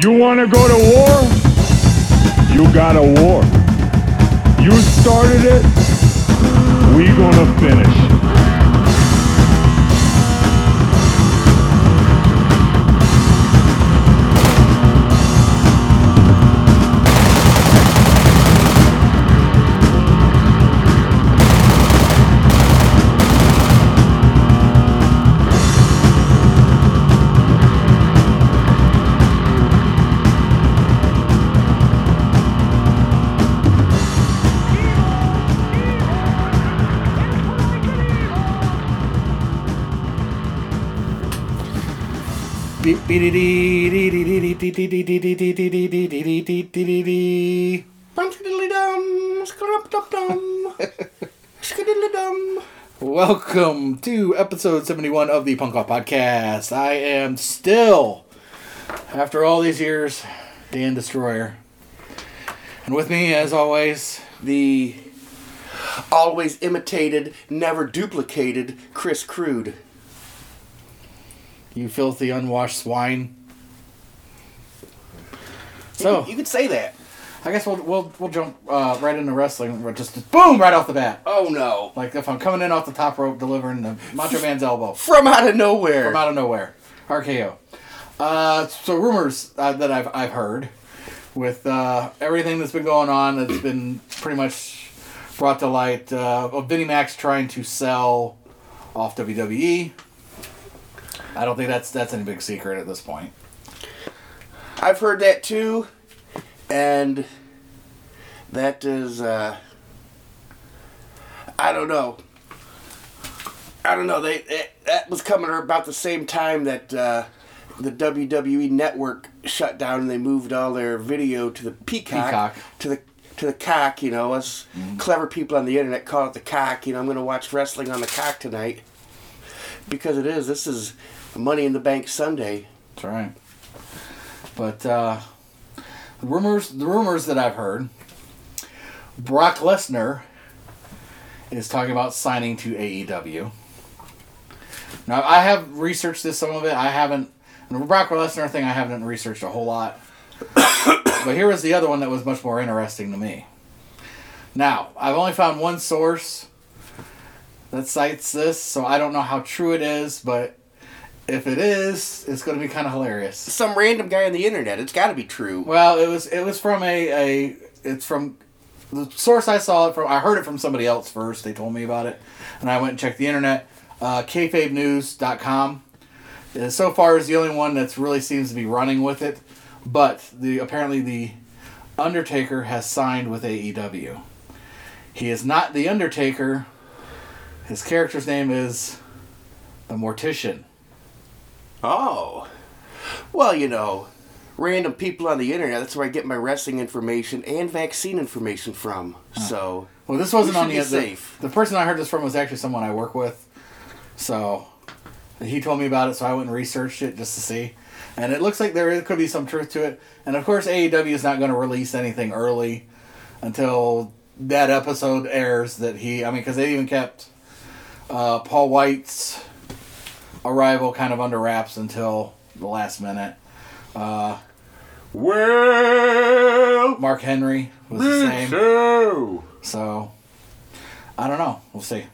You want to go to war? You got a war. You started it. We gonna finish. Welcome to episode 71 of the Punk Off Podcast. I am still, after all these years, Dan Destroyer. And with me, as always, the always imitated, never duplicated Chris Crude. You filthy unwashed swine. So you could say that. I guess we'll, we'll, we'll jump uh, right into wrestling. We're just boom right off the bat. Oh no! Like if I'm coming in off the top rope, delivering the Macho Man's elbow. From out of nowhere. from out of nowhere. RKO. Uh, so rumors uh, that I've I've heard with uh, everything that's been going on that's been pretty much brought to light uh, of Vinnie Mac trying to sell off WWE. I don't think that's that's any big secret at this point. I've heard that too, and that is. Uh, I don't know. I don't know. They it, that was coming about the same time that uh, the WWE network shut down and they moved all their video to the Peacock, Peacock. to the to the cock. You know, us clever people on the internet call it the cock. You know, I'm going to watch wrestling on the cock tonight because it is. This is Money in the Bank Sunday. That's right. But uh, the rumors, the rumors that I've heard, Brock Lesnar is talking about signing to AEW. Now I have researched this some of it. I haven't. The Brock Lesnar thing, I haven't researched a whole lot. but here was the other one that was much more interesting to me. Now I've only found one source that cites this, so I don't know how true it is, but if it is, it's going to be kind of hilarious. Some random guy on the internet. It's got to be true. Well, it was it was from a a it's from the source I saw it from. I heard it from somebody else first. They told me about it, and I went and checked the internet. Uh, kayfabenews.com is so far is the only one that's really seems to be running with it, but the apparently the Undertaker has signed with AEW. He is not the Undertaker. His character's name is the Mortician. Oh. Well, you know, random people on the internet, that's where I get my wrestling information and vaccine information from. So, Well, this wasn't We on the, be the safe. The person I heard this from was actually someone I work with, so he told me about it. So I went and researched it just to see, and it looks like there could be some truth to it. And of course, AEW is not going to release anything early until that episode airs. That he, I mean, because they even kept uh, Paul White's arrival kind of under wraps until the last minute. Uh, well, Mark Henry was the same. so. So, I don't know. We'll see.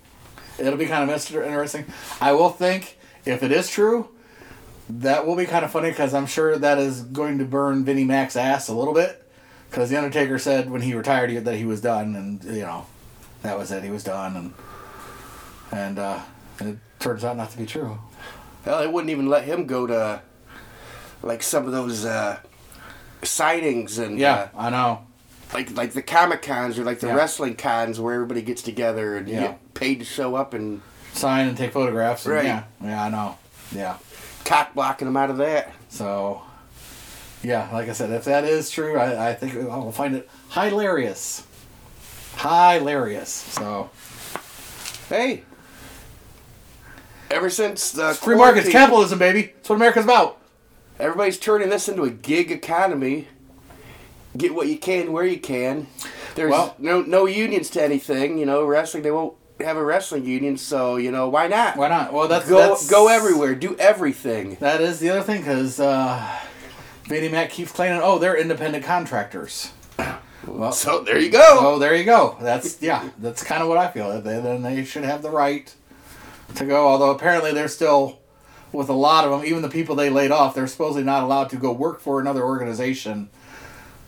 It'll be kind of interesting. I will think if it is true, that will be kind of funny because I'm sure that is going to burn Vinnie Mac's ass a little bit. Because the Undertaker said when he retired that he was done, and you know, that was it. He was done, and and uh, it turns out not to be true. Hell, they wouldn't even let him go to, like, some of those uh, sightings and, Yeah, uh, I know. like, like the Comic Cons or like the Yeah. wrestling cons where everybody gets together and you Yeah. get paid to show up and Sign and take photographs. And Right. Yeah, yeah, I know. Yeah. cock blocking them out of that. So, yeah, like I said, if that is true, I, I think I will find it hilarious. Hilarious. So, Hey. Ever since the free markets, capitalism, baby. That's what America's about. Everybody's turning this into a gig economy. Get what you can where you can. There's Well- no no unions to anything. You know, wrestling they won't have a wrestling union, so you know why not? Why not? Well, that's go that's, go everywhere, do everything. That is the other thing, because uh, Vinnie Mac keeps claiming, oh, they're independent contractors. Well, So there you go. Oh, there you go. That's yeah. That's kind of what I feel. They, then they should have the right to go. Although apparently they're still with a lot of them. Even the people they laid off, they're supposedly not allowed to go work for another organization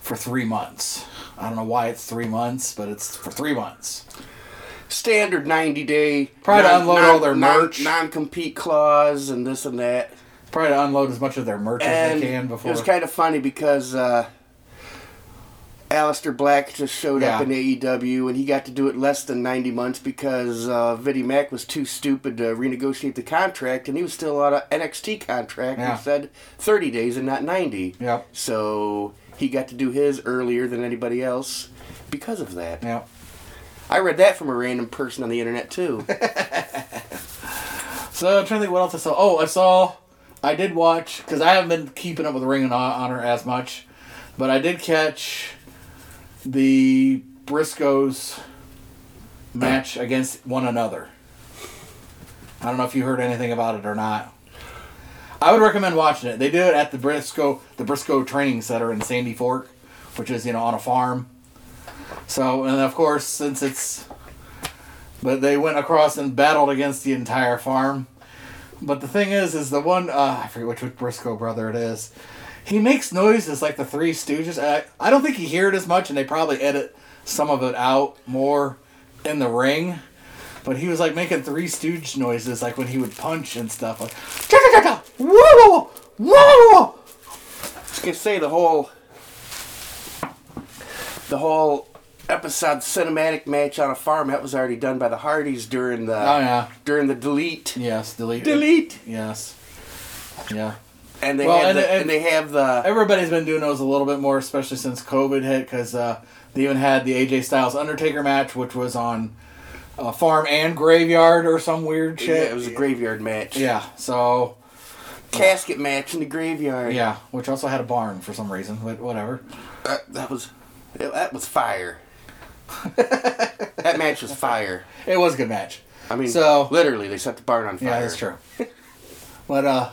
for three months. I don't know why it's three months, but it's for three months. Standard 90 day. Probably to unload all their merch. Non compete clause and this and that. Probably to unload as much of their merch And as they can before. it was kind of funny because uh, Aleister Black just showed up in AEW and he got to do it less than 90 months because uh, Vinnie Mac was too stupid to renegotiate the contract and he was still on an NXT contract Yeah. and said 30 days and not 90. Yep. So he got to do his earlier than anybody else because of that. Yeah. I read that from a random person on the internet too. So I'm trying to think what else I saw. Oh, I saw. I did watch because I haven't been keeping up with Ring of Honor as much, but I did catch the Briscoes match against one another. I don't know if you heard anything about it or not. I would recommend watching it. They do it at the Briscoe the Briscoe Training Center in Sandy Fork, which is you know on a farm. So and of course since it's but they went across and battled against the entire farm. But the thing is, is the one uh, I forget which, which Briscoe brother it is. He makes noises like the Three Stooges. I, I don't think you hear it as much, and they probably edit some of it out more in the ring. But he was like making Three Stooge noises, like when he would punch and stuff. Like, "Cha-cha-cha-cha! whoa, whoa, whoa. I was say the whole the whole episode cinematic match on a farm that was already done by the Hardys during the Oh yeah, during the delete yes, delete, delete yes, yeah. And they Well, have and- the, and- and, they have the Everybody's been doing those a little bit more, especially since COVID hit, because uh, they even had the AJ Styles Undertaker match, which was on uh, farm and graveyard or some weird yeah, shit. it was a graveyard match Yeah, so casket match in the graveyard yeah, which also had a barn for some reason, but whatever. that, that was that was fire that match was fire It was a good match. I mean So- literally they set the barn on fire Yeah, that's true. but uh,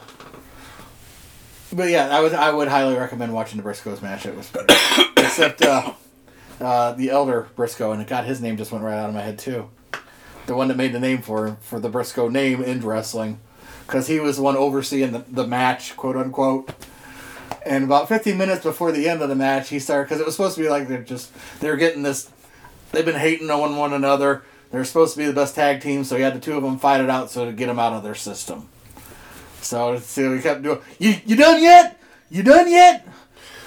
but yeah, I would I would highly recommend watching the Briscoes match. It was except uh, uh, the elder Briscoe, and got his name just went right out of my head too. The one that made the name for for the Briscoe name in wrestling, because he was the one overseeing the, the match, quote unquote. And about 15 minutes before the end of the match, he started because it was supposed to be like they're just they're getting this. They've been hating on one another. They're supposed to be the best tag team, so he had the two of them fight it out so to get them out of their system. So, so he kept doing. You you done yet? You done yet?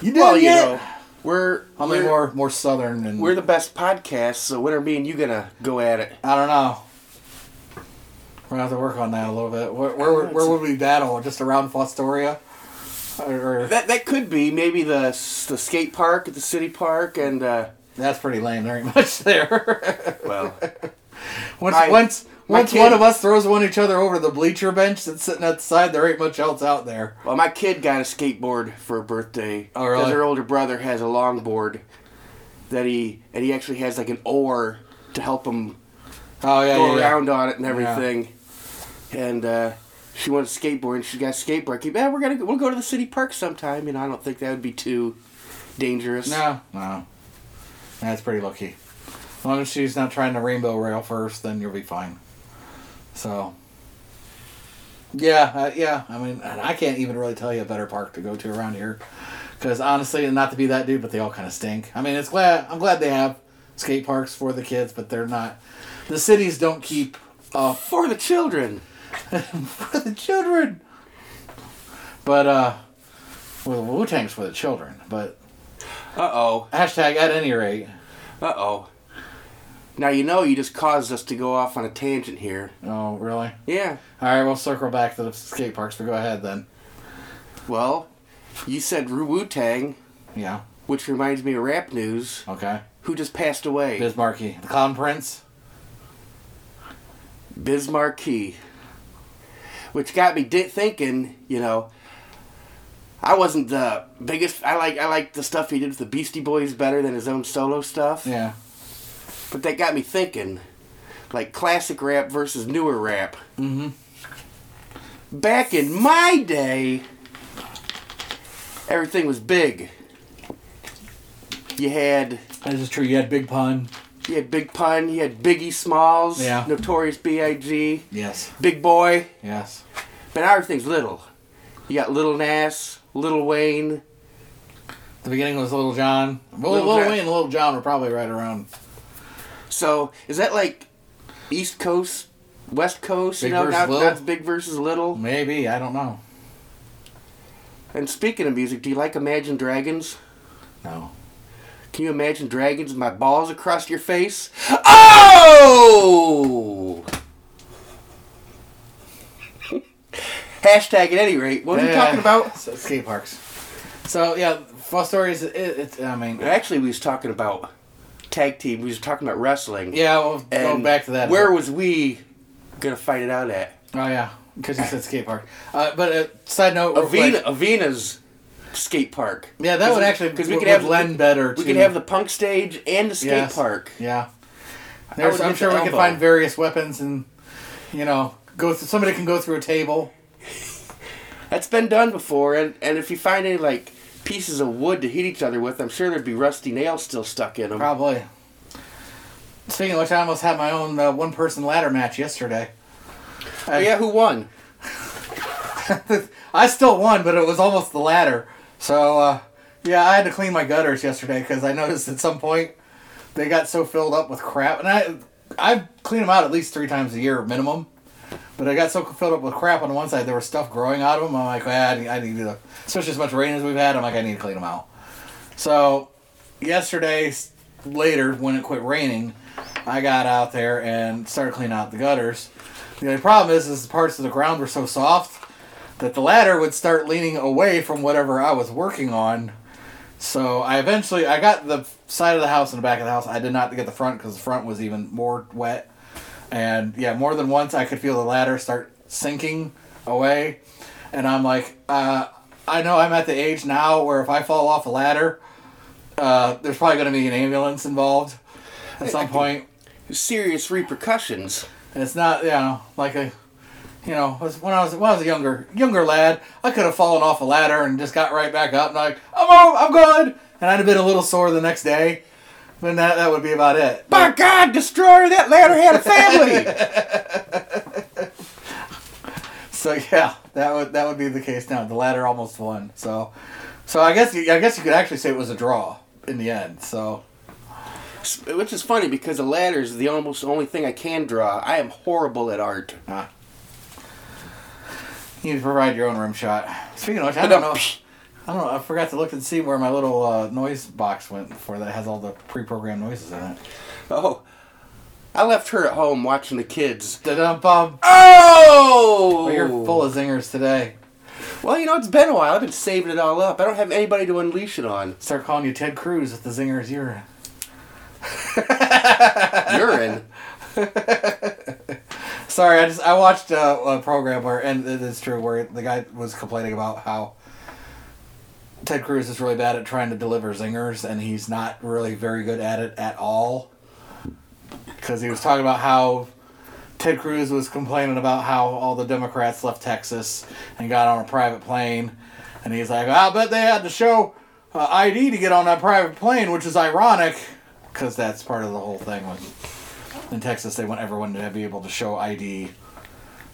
You done well you yet? know we're I mean, we're, more more southern and we're the best podcast so when are me and you gonna go at it I don't know. We're gonna have to work on that a little bit. Where where, where would we battle? Just around Fostoria? Or, That that could be maybe the the skate park at the city park and uh, that's pretty lame. There ain't much there. well once My- once once kid- one of us throws one each other over the bleacher bench that's sitting at the side, there ain't much else out there. well my kid got a skateboard for a birthday Oh, really? because her older brother has a longboard that he and he actually has like an oar to help him Oh yeah, go yeah, yeah. around on it and everything and uh, she a skateboard and she got a skateboard I keep yeah we're gonna we'll go to the city park sometime you know I don't think that would be too dangerous No, no. That's pretty lucky. As long as she's not trying to rainbow rail first, then you'll be fine. So. Yeah, uh, yeah. I mean, I can't even really tell you a better park to go to around here, because honestly, and not to be that dude, but they all kind of stink. I mean, it's glad I'm glad they have skate parks for the kids, but they're not. The cities don't keep up for the children for the children. But uh, well, Wu Tang's for the children. But uh oh hashtag at any rate. uh oh now you know you just caused us to go off on a tangent here Oh, really? yeah All right, we'll circle back to the skate parks, but go ahead then. Well, you said Wu Tang, Yeah. which reminds me of rap news. Okay. Who just passed away? Biz Markie, the Clown Prince. Biz Markie. Which got me di- thinking, you know, I wasn't the biggest. I like I like the stuff he did with the Beastie Boys better than his own solo stuff. Yeah. But that got me thinking, like classic rap versus newer rap. Mm-hmm. Back in my day, everything was big. You had That is true. You had Big Pun. you had Big Pun, you had Biggie Smalls, Yeah. Notorious B.I.G., Yes. Big Boy, Yes. but now everything's little. You got Little Nas, Little Wayne. The beginning was Little John. Well, Little Lil John. Wayne and Little John were probably right around. So is that like East Coast, West Coast? Big you know, now, little? now it's big versus little. Maybe I don't know. And speaking of music, do you like Imagine Dragons? No. Can you imagine dragons with my balls across your face? Oh! Hashtag at any rate. What are we Yeah. talking about? So, skate parks. So yeah, Fostoria. It, it, I mean, Actually, we was talking about tag team. We was talking about wrestling. yeah. We'll go back to that. Where was we gonna fight it out at? Oh yeah, because you said skate park. Uh, but uh, side note, Avena. Avena's skate park. Yeah, that would actually because we could have would lend better. We to, could have the punk stage and the skate Yes. park. Yeah. There's, I'm sure we could elbow. find various weapons and, you know, go. Through, somebody can go through a table. That's been done before, and, and if you find any like pieces of wood to hit each other with, I'm sure there'd be rusty nails still stuck in them. Probably. Speaking of which, I almost had my own uh, one-person ladder match yesterday. Oh yeah, who won? I still won, but it was almost the ladder. So, uh, yeah, I had to clean my gutters yesterday because I noticed at some point they got so filled up with crap, and I I clean them out at least three times a year minimum. But I got so filled up with crap on one side, there was stuff growing out of them. I'm like, "Ah, I need, I need to, especially as much rain as we've had. I'm like, I need to clean them out. So, yesterday, later when it quit raining, I got out there and started cleaning out the gutters. The only problem is, is the parts of the ground were so soft that the ladder would start leaning away from whatever I was working on. So I eventually I got the side of the house and the back of the house. I did not get the front because the front was even more wet. And yeah, more than once I could feel the ladder start sinking away. And I'm like, uh, I know I'm at the age now where if I fall off a ladder, uh, there's probably going to be an ambulance involved at some point. Serious repercussions. And it's not, you know, like a, you know, when I was when I was a younger younger lad, I could have fallen off a ladder and just got right back up and like, I'm I'm good, and I'd have been a little sore the next day, but that that would be about it. By God, destroyer, that ladder had a family. So yeah, that would that would be the case now. The ladder almost won. So, so I guess you, I guess you could actually say it was a draw in the end. So Which is funny because a ladder is the almost only thing I can draw. I am horrible at art. ah. you need to provide your own rim shot. Speaking of which, I don't know. I don't know. I forgot to look and see where my little uh, noise box went for that has all the pre-programmed noises in it. Oh, I left her at home watching the kids. Da-dum bum. Oh! Well, you're full of zingers today. Well, you know, it's been a while. I've been saving it all up. I don't have anybody to unleash it on. Start calling you Ted Cruz with the zingers you're Urine. Sorry, I just I watched uh, a program where, and it is true, where the guy was complaining about how Ted Cruz is really bad at trying to deliver zingers, and he's not really very good at it at all. Because he was talking about how Ted Cruz was complaining about how all the Democrats left Texas and got on a private plane, and he's like, "I bet they had to show uh, ID to get on that private plane," which is ironic, because that's part of the whole thing with in Texas, they want everyone to be able to show ID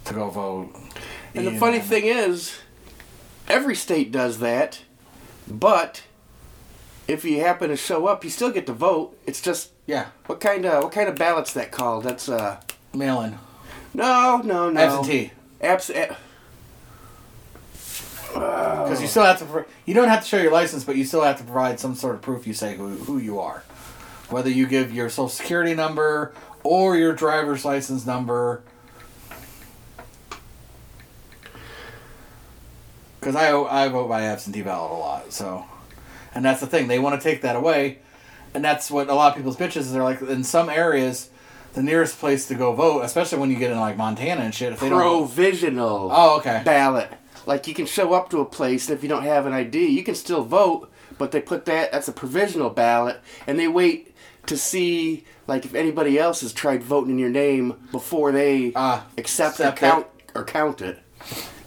to go vote. And the funny thing is, every state does that, but if you happen to show up, you still get to vote. It's just yeah, what kind of what kind of ballot's that called? That's uh mail-in, no no no absentee, Abs- eh, because you still have to. pro- You don't have to show your license, but you still have to provide some sort of proof. You say who who you are, whether you give your social security number or your driver's license number. Because I I vote by absentee ballot a lot, so, and that's the thing they want to take that away, and that's what a lot of people's bitches is. They're like in some areas, the nearest place to go vote, especially when you get in like Montana and shit, if they don't. provisional Oh, okay. ballot. Like you can show up to a place and if you don't have an ID, you can still vote, but they put that that's a provisional ballot and they wait to see like if anybody else has tried voting in your name before they Ah, accept, accept or count or count it.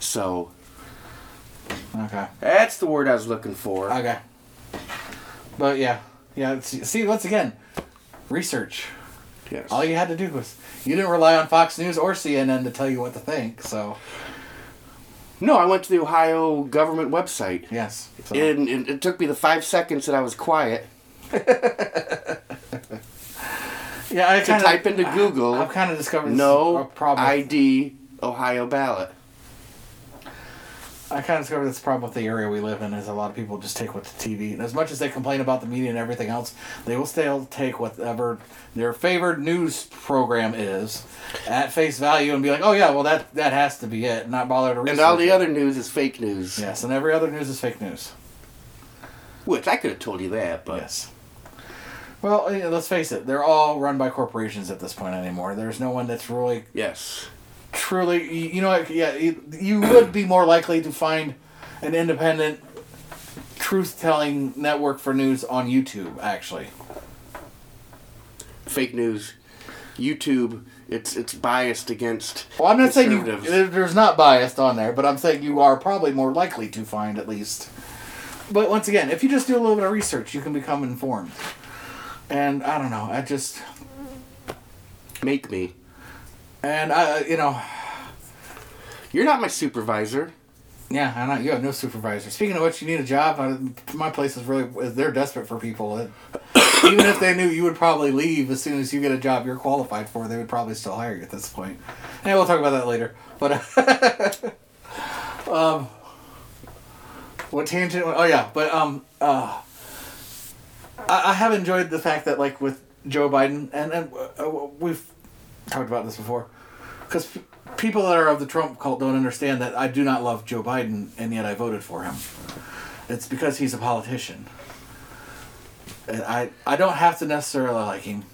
So Okay. That's the word I was looking for. Okay. But yeah, yeah. See, once again, research. yes. All you had to do was you didn't rely on Fox News or CNN to tell you what to think. So no, I went to the Ohio government website. yes. So, And, and it took me the five seconds that I was quiet yeah, I to kinda, type into Google I've kind of discovered no problem. ID Ohio ballot. I kind of discovered this problem with the area we live in is a lot of people just take what the TV. And as much as they complain about the media and everything else, they will still take whatever their favored news program is at face value and be like, "Oh yeah, well that that has to be it." and Not bother to. And all the it. other news is fake news. yes, and every other news is fake news. Which I could have told you that, but Yes. Well, let's face it; they're all run by corporations at this point anymore. There's no one that's really yes. Truly you know what, yeah you, would be more likely to find an independent truth telling network for news on youtube actually Fake news. YouTube, it's it's biased against well i'm not saying you, there's not biased on there but i'm saying you are probably more likely to find at least but once again if you just do a little bit of research you can become informed and i don't know i just Make me. And i you know You're not my supervisor. Yeah, I know you have no supervisor. Speaking of which, you need a job. I, my place is really they're desperate for people. Even if they knew you would probably leave as soon as you get a job you're qualified for, they would probably still hire you at this point. And we'll talk about that later. But um, what tangent? Oh yeah, but um, uh, I, I have enjoyed the fact that like with Joe Biden and and uh, we've talked about this before because p- people that are of the Trump cult don't understand that I do not love Joe Biden and yet I voted for him. It's because he's a politician. And I I don't have to necessarily like him.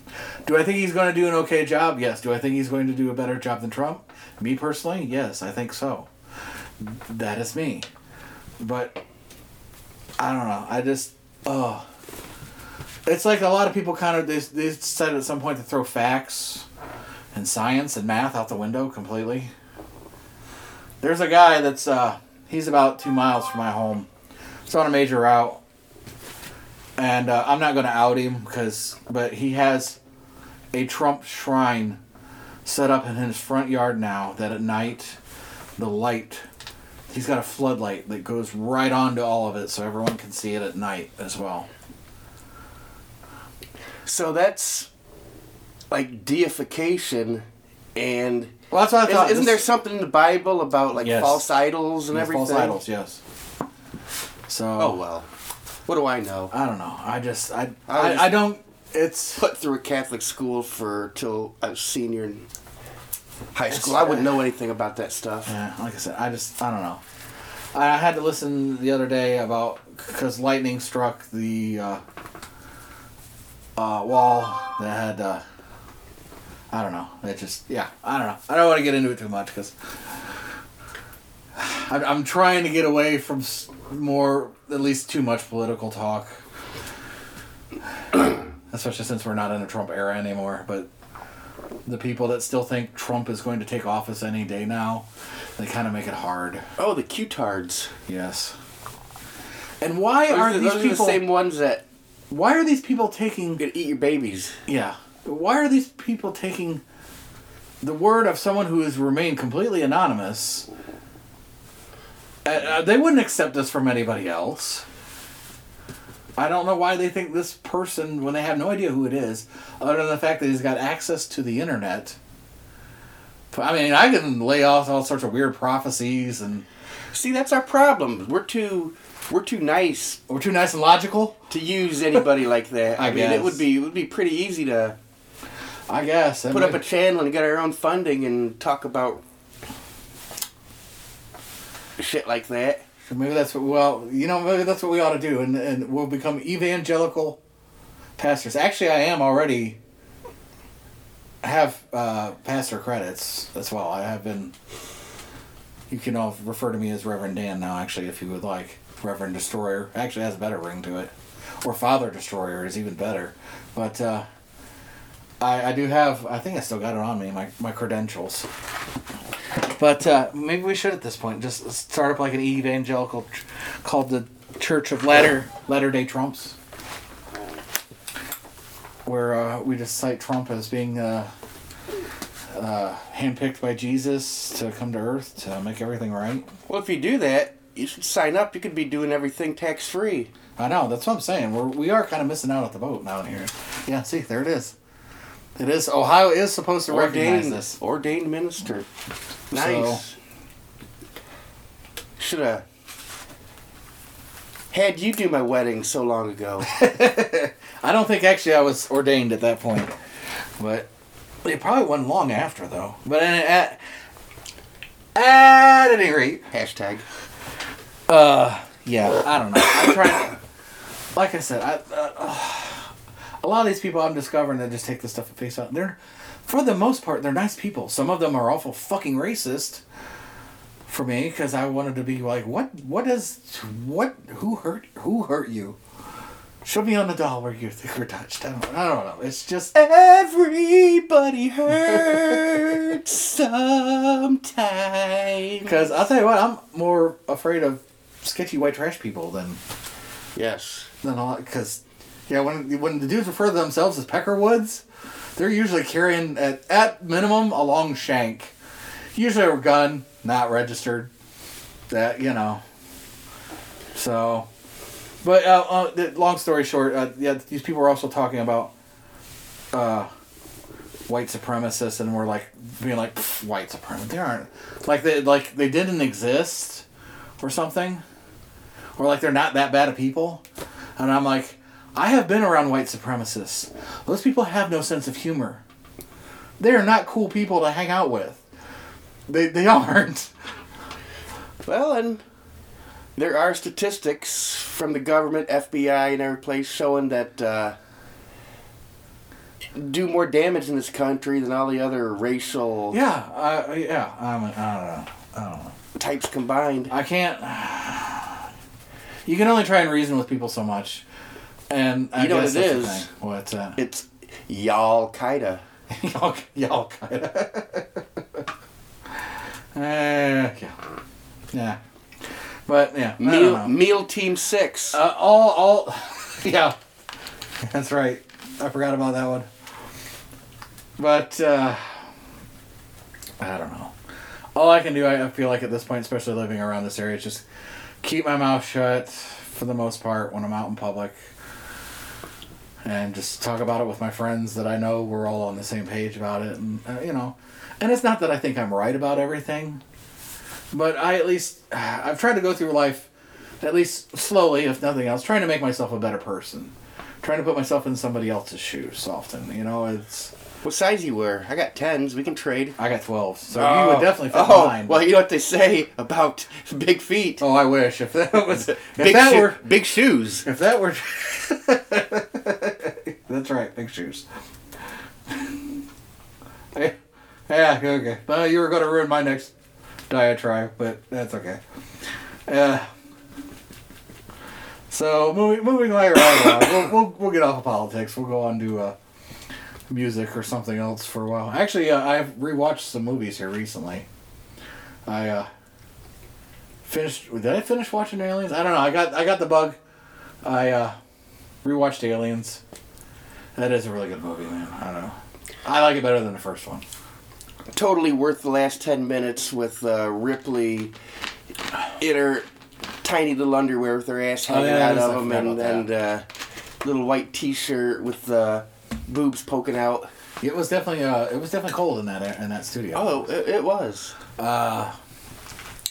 Do I think he's going to do an okay job? Yes. Do I think he's going to do a better job than Trump? Me personally, yes, I think so. That is me. But I don't know. I just oh. It's like a lot of people kind of they, they said at some point to throw facts and science and math out the window completely. There's a guy that's uh he's about two miles from my home. It's on a major route, and uh, I'm not to out him because, but he has a Trump shrine set up in his front yard now. That at night, the light, he's got a floodlight that goes right onto all of it, so everyone can see it at night as well. So that's like deification and Well, that's what I thought. Isn't, isn't there something in the Bible about like Yes. false idols and Yeah, everything? false idols? Yes. So. Oh well. What do I know? I don't know. I just I I was- I don't. It's Put through a Catholic school for till I was senior in high school. I wouldn't know anything about that stuff. yeah. Like I said, I just I don't know. I had to listen the other day about because lightning struck the uh, uh, wall that had. Uh, I don't know. It just yeah. I don't know. I don't want to get into it too much because I'm, I'm trying to get away from more at least too much political talk. Especially since we're not in a Trump era anymore, but the people that still think Trump is going to take office any day now, they kind of make it hard. Oh, the Q-tards. Yes. And why Those, are are, these are the people? same ones that Why are these people taking? gonna eat your babies. Yeah. Why are these people taking the word of someone who has remained completely anonymous? Uh, uh, they wouldn't accept this from anybody else. I don't know why they think this person, when they have no idea who it is, other than the fact that he's got access to the internet. I mean, I can lay off all sorts of weird prophecies, and See, that's our problem. We're too we're too nice we're too nice and logical. to use anybody like that. I I, mean, it would be it would be pretty easy to I guess. put up a channel and get our own funding and talk about shit like that. So maybe that's what well, you know, maybe that's what we ought to do, and and we'll become evangelical pastors. Actually, I am already. Have uh, pastor credits as well. I have been. You can all refer to me as Reverend Dan now. Actually, if you would like, Reverend Destroyer actually has a better ring to it, or Father Destroyer is even better. But uh, I I do have. I think I still got it on me. My my credentials. But uh, maybe we should at this point just start up like an evangelical ch- called the Church of Latter Latter Day Trumps, where uh, we just cite Trump as being uh, uh, handpicked by Jesus to come to Earth to make everything right. Well, if you do that, you should sign up. You could be doing everything tax free. I know that's what I'm saying. We're we are kind of missing out at the boat down here. Yeah, see, there it is. It is Ohio is supposed to recognize Ordained, this. ordained minister. Nice. Should have had you do my wedding so long ago. I don't think actually I was ordained at that point, but it probably wasn't long after though. But at at any rate, Hashtag. uh, yeah, I don't know. I'm trying. Like I said, I, uh, a lot of these people I'm discovering that just take this stuff at face value. They're, for the most part, they're nice people. Some of them are awful fucking racist. For me, because I wanted to be like, what? What is? What? Who hurt? Who hurt you? Show me on the doll where you think we're touched. I don't, I don't know. It's just Everybody hurts sometime. because I'll tell you what, I'm more afraid of sketchy white trash people than Yes. than a lot. Because yeah, when when the dudes refer to themselves as Peckerwoods, they're usually carrying at at minimum a long shank, usually a gun, not registered. That you know. So, but uh, uh, long story short, uh, yeah, these people are also talking about uh, white supremacists, and we're like being like "Pff, white supremacists. They aren't like they like they didn't exist, or something, or like they're not that bad of people, and I'm like, I have been around white supremacists. Those people have no sense of humor. They are not cool people to hang out with. They they aren't. Well, and there are statistics from the government, FBI, and every place showing that uh, do more damage in this country than all the other racial Yeah, I yeah. I'm, I don't know. I don't know. types combined. I can't. You can only try and reason with people so much, and I You know what it is? What? Uh, It's y'all Qaeda. y'all, of. uh, yeah, yeah, but yeah, Meal, meal Team Six. Uh, all, all, yeah, that's right. I forgot about that one. But uh, I don't know. All I can do, I I feel like at this point, especially living around this area, is just keep my mouth shut for the most part when I'm out in public, and just talk about it with my friends that I know we're all on the same page about it, and uh, you know, and it's not that I think I'm right about everything, but I at least I've tried to go through life at least slowly, if nothing else, trying to make myself a better person. Trying to put myself in somebody else's shoes often. You know, it's what size you wear? I got tens. We can trade. I got twelve, so you would definitely fit oh, mine. well, you know what they say about big feet. oh, I wish if that was if big, that shoe- were big shoes. if that were. That's right, big shoes. yeah, yeah, okay. Well, you were going to ruin my next diatribe, but that's okay. Uh, so moving moving right along, we'll, we'll we'll get off of politics. We'll go on to uh, music or something else for a while. Actually, uh, I've rewatched some movies here recently. I uh, finished. Did I finish watching Aliens? I don't know. I got I got the bug. I uh, rewatched Aliens. That is a really good movie, man. I don't know. I like it better than the first one. Totally worth the last ten minutes with uh, Ripley in her tiny little underwear with her ass Oh, hanging yeah, out of them, and, and uh, little white T-shirt with the boobs poking out. It was definitely uh, it was definitely cold in that in that studio. Oh, it, it was. Uh,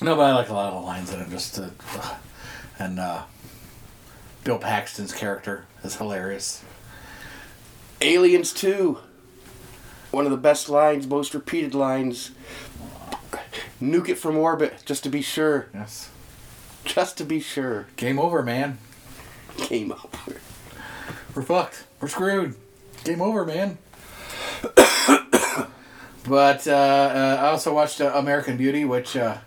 no, but I like a lot of the lines in it. Just to, and uh, Bill Paxton's character is hilarious. Aliens 2. One of the best lines, most repeated lines. Nuke it from orbit, just to be sure. Yes. Just to be sure. Game over, man. Game over. We're fucked. We're screwed. Game over, man. but uh, uh, I also watched uh, American Beauty, which uh,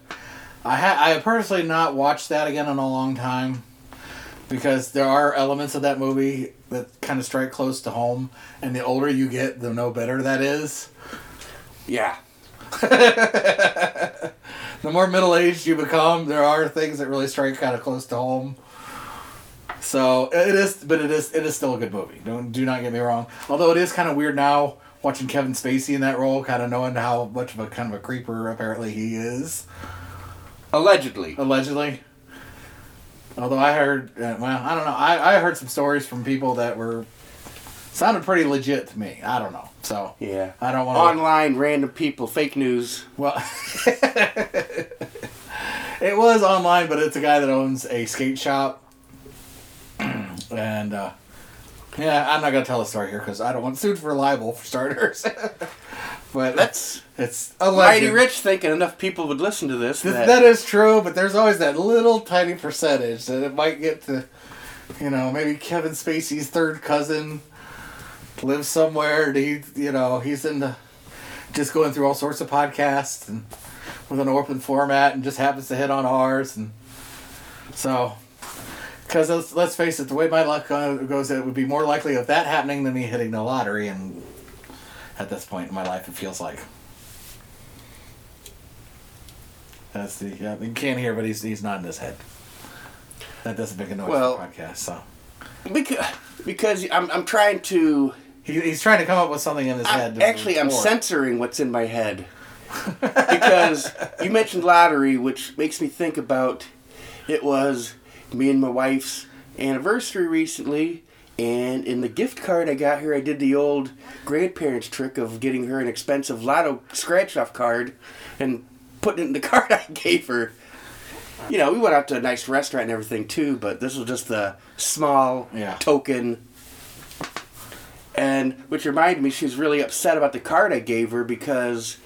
I ha- I have personally not watched that again in a long time because there are elements of that movie that kind of strike close to home, and the older you get, the no better that is. Yeah. the more middle aged you become, there are things that really strike kind of close to home. So it is, but it is it is still a good movie. Don't do not get me wrong. Although it is kind of weird now watching Kevin Spacey in that role, kind of knowing how much of a kind of a creeper apparently he is, Allegedly. allegedly. Although I heard, uh, well, I don't know. I, I heard some stories from people that were sounded pretty legit to me. I don't know. So Yeah. I don't want. Online, random people, fake news. Well, it was online, but it's a guy that owns a skate shop, and uh, yeah, I'm not gonna tell the story here because I don't want sued for libel for starters. but That's it's a mighty rich thinking enough people would listen to this. Th- that- that is true, but there's always that little tiny percentage that it might get to, you know, maybe Kevin Spacey's third cousin lives somewhere. And he, you know, he's into just going through all sorts of podcasts and with an open format, and just happens to hit on ours, and so. Because let's, let's face it, the way my luck goes, it would be more likely of that happening than me hitting the lottery, and at this point in my life, it feels like. That's the yeah. You can't hear, but he's he's nodding his head. That doesn't make a noise Well- for the podcast. So because because I'm I'm trying to he, he's trying to come up with something in his I- head. actually I'm censoring what's in my head because you mentioned lottery, which makes me think about it was me and my wife's anniversary recently. And in the gift card I got her, I did the old grandparents trick of getting her an expensive lotto scratch off card and putting it in the card I gave her. You know, we went out to a nice restaurant and everything too, but this was just a small Yeah. token. And which reminded me, she was really upset about the card I gave her because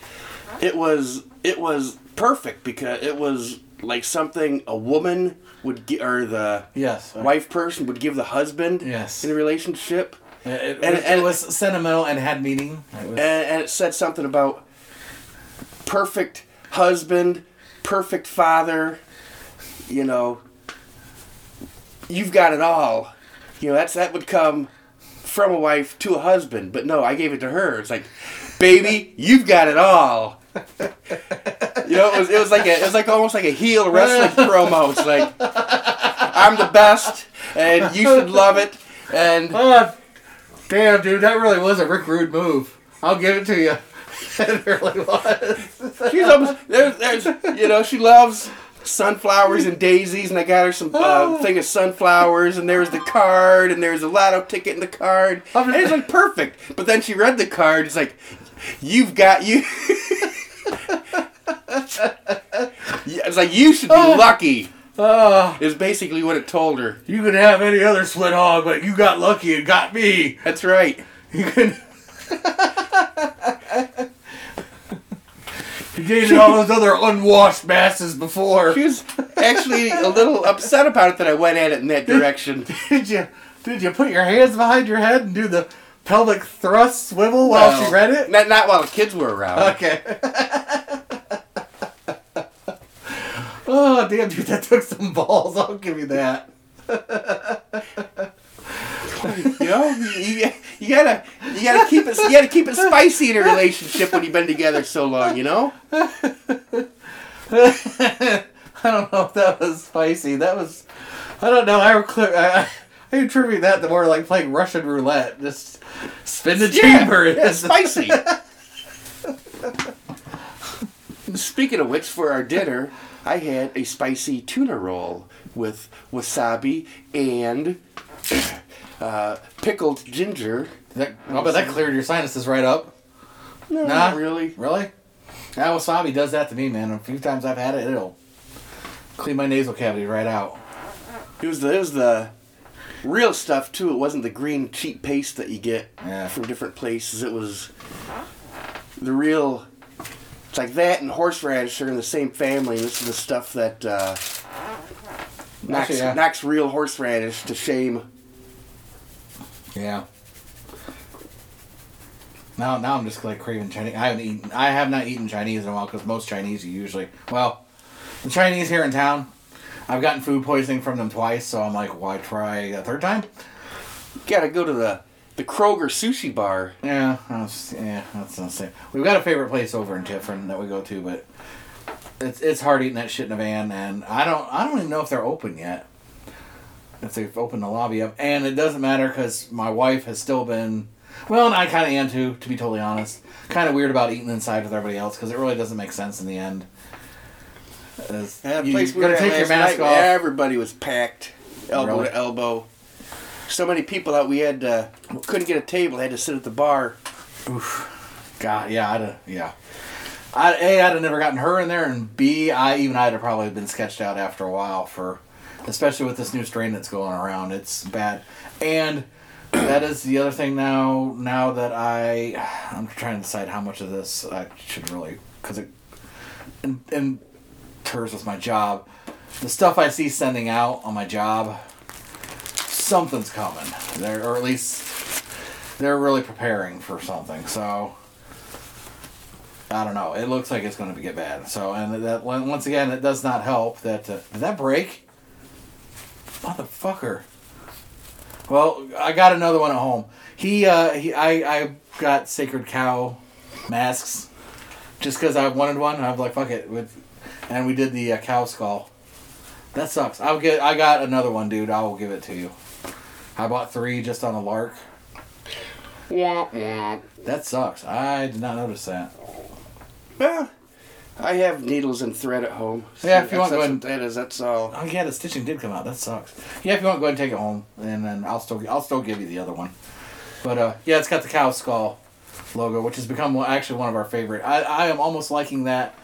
it was it was perfect because it was like something a woman would give or the Yes. wife person would give the husband Yes. in a relationship. It, it, And- was, and- it was sentimental and had meaning. It and, and it said something about perfect husband, perfect father. You know, you've got it all. You know, that's that would come from a wife to a husband, but no, I gave it to her. It's like, baby, you've got it all. You know, it was it was like a it was like almost like a heel wrestling promo. It's like I'm the best, and you should love it. And oh, damn, dude, that really was a Rick Rude move. I'll give it to you. it really was. She's almost there's, there's you know she loves sunflowers and daisies, and I got her some uh, thing of sunflowers, and there was the card, and there was a lotto ticket in the card, and it's like perfect. But then she read the card, it's like, you've got you. Yeah, it's like you should be oh. lucky. Oh, Is basically what it told her. you could have any other sweat hog, but you got lucky and got me. That's right. You can. you dated all those other unwashed masses before. She was actually a little upset about it that I went at it in that direction. Did you? Did you put your hands behind your head and do the pelvic thrust swivel while Well, she read it? Not, not while the kids were around. Okay. oh damn, dude, that took some balls. I'll give you that. You know, you, you gotta you gotta keep it you gotta keep it spicy in a relationship when you've been together so long. You know. I don't know if that was spicy. That was, I don't know. I clear. I, I attribute that to more like playing Russian roulette. Just spin the chamber. Yeah, spicy. Speaking of which, for our dinner, I had a spicy tuna roll with wasabi and uh, pickled ginger. That, I'll bet that cleared your sinuses right up. No, Nah. not really. Really? That wasabi does that to me, man. A few times I've had it, it'll clean my nasal cavity right out. It was the it was the real stuff too. It wasn't the green cheap paste that you get Yeah. from different places. It was the real. It's like that and horseradish are in the same family. And this is the stuff that uh, knocks Actually, yeah. knocks real horseradish to shame. Yeah. Now, now I'm just like craving Chinese. I haven't eaten. I have not eaten Chinese in a while because most Chinese you usually. Well, the Chinese here in town, I've gotten food poisoning from them twice, so I'm like, why try a third time? You gotta go to the the Kroger sushi bar. Yeah, that's, yeah, that's not the same. We've got a favorite place over in Tiffin that we go to, but it's it's hard eating that shit in a van, and I don't I don't even know if they're open yet. If they've opened the lobby up, and it doesn't matter because my wife has still been. Well, and I kind of am too, to be totally honest. Kind of weird about eating inside with everybody else because it really doesn't make sense in the end. As Yeah, you, place you we were gotta at take your last mask night, off. everybody was packed, elbow Really? to elbow. So many people that we had uh, couldn't get a table, had to sit at the bar. Oof. God, yeah, I'd have, yeah. I a I'd have never gotten her in there, and B I even I'd have probably been sketched out after a while for, especially with this new strain that's going around. It's bad, and that is the other thing now. Now that I, I'm trying to decide how much of this I should really, because it, and and terms with my job, the stuff I see sending out on my job, something's coming. There, or at least they're really preparing for something. So I don't know. It looks like it's going to get bad. So and that once again, it does not help. That uh, did that break? Motherfucker. Well, I got another one at home. He, uh, he, I, I got sacred cow masks just because I wanted one. I'm like, fuck it, with, and we did the uh, cow skull. That sucks. I'll get. I got another one, dude. I will give it to you. I bought three just on a lark. Womp womp. That sucks. I did not notice that. Well, I have needles and thread at home. Yeah, if you want, that's go ahead what that is. That's all. Oh yeah, the stitching did come out. That sucks. Yeah, if you want, go ahead and take it home, and then I'll still I'll still give you the other one. But uh, yeah, it's got the cow skull logo, which has become actually one of our favorite. I I am almost liking that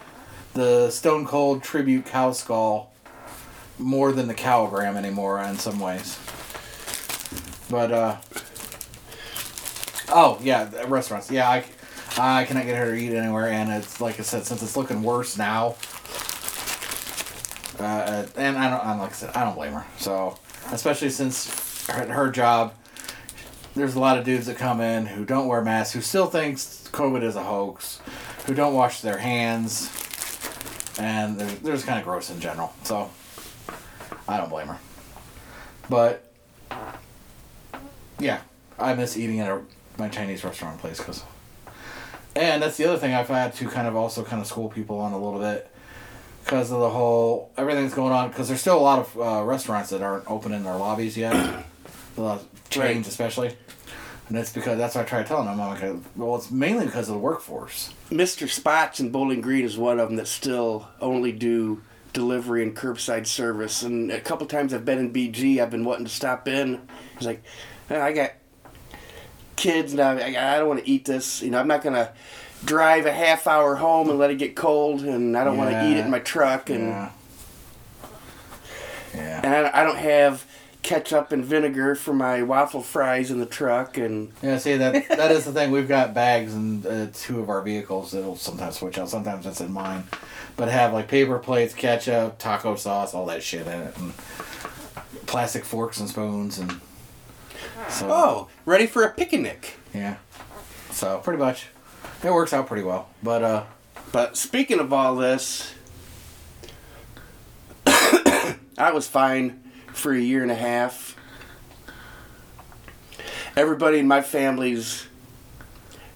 the Stone Cold tribute cow skull more than the cowgram anymore in some ways. But uh, oh yeah, restaurants. Yeah, I. I cannot get her to eat anywhere, and it's like I said, since it's looking worse now, uh, and I don't, I'm like I said, I don't blame her. So, especially since her, her job, there's a lot of dudes that come in who don't wear masks, who still thinks COVID is a hoax, who don't wash their hands, and they're, they're just kind of gross in general. So, I don't blame her. But, yeah, I miss eating at a, my Chinese restaurant place because. And that's the other thing I've had to kind of also kind of school people on a little bit because of the whole everything's going on because there's still a lot of uh, restaurants that aren't open in their lobbies yet a lot of chains Right. especially and it's because that's what i try telling them i'm like well it's mainly because of the workforce Mr. Spots in Bowling Green is one of them that still only do delivery and curbside service. And a couple times I've been in BG, I've been wanting to stop in. He's like, "Eh, I got kids now. I, I don't want to eat this. You know, I'm not gonna drive a half hour home and let it get cold, and I don't want to eat it in my truck. And yeah yeah and I, I don't have ketchup and vinegar for my waffle fries in the truck. And yeah see that that is the thing we've got bags in uh, two of our vehicles that'll sometimes switch out sometimes that's in mine but have like paper plates ketchup taco sauce all that shit in it and plastic forks and spoons and so oh, ready for a picnic. Yeah. So pretty much, it works out pretty well. But uh, But speaking of all this, I was fine for a year and a half. Everybody in my family's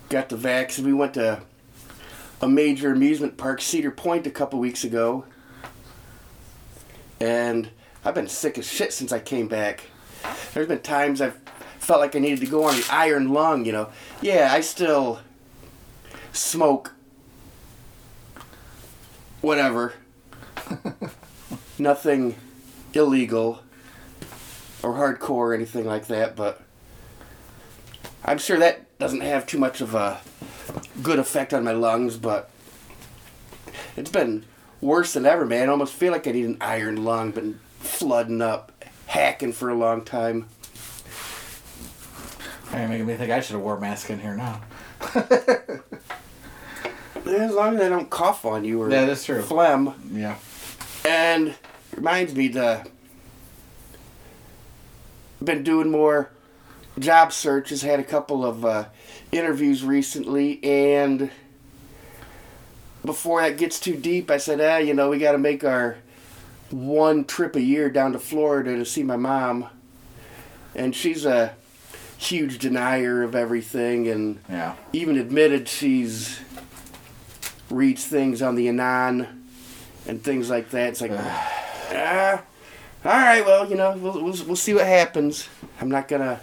got the vaccine. We went to a major amusement park, Cedar Point, a couple weeks ago. And I've been sick as shit since I came back. There's been times I've felt like I needed to go on the iron lung, you know. Yeah, I still smoke whatever. Nothing illegal or hardcore or anything like that, but I'm sure that doesn't have too much of a good effect on my lungs, but it's been worse than ever, man. I almost feel like I need an iron lung, been flooding up, hacking for a long time. you're making me think I should have wore a mask in here now. As long as I don't cough on you or Yeah, that's true. phlegm. Yeah. And reminds me to been doing more job searches. Had a couple of uh, interviews recently, and before that gets too deep, I said, "Ah, you know, we got to make our one trip a year down to Florida to see my mom." And she's a huge denier of everything, and Yeah. even admitted she's reads things on the Anon and things like that. It's like, ah, all right, well, you know, we'll, we'll, we'll see what happens. I'm not gonna.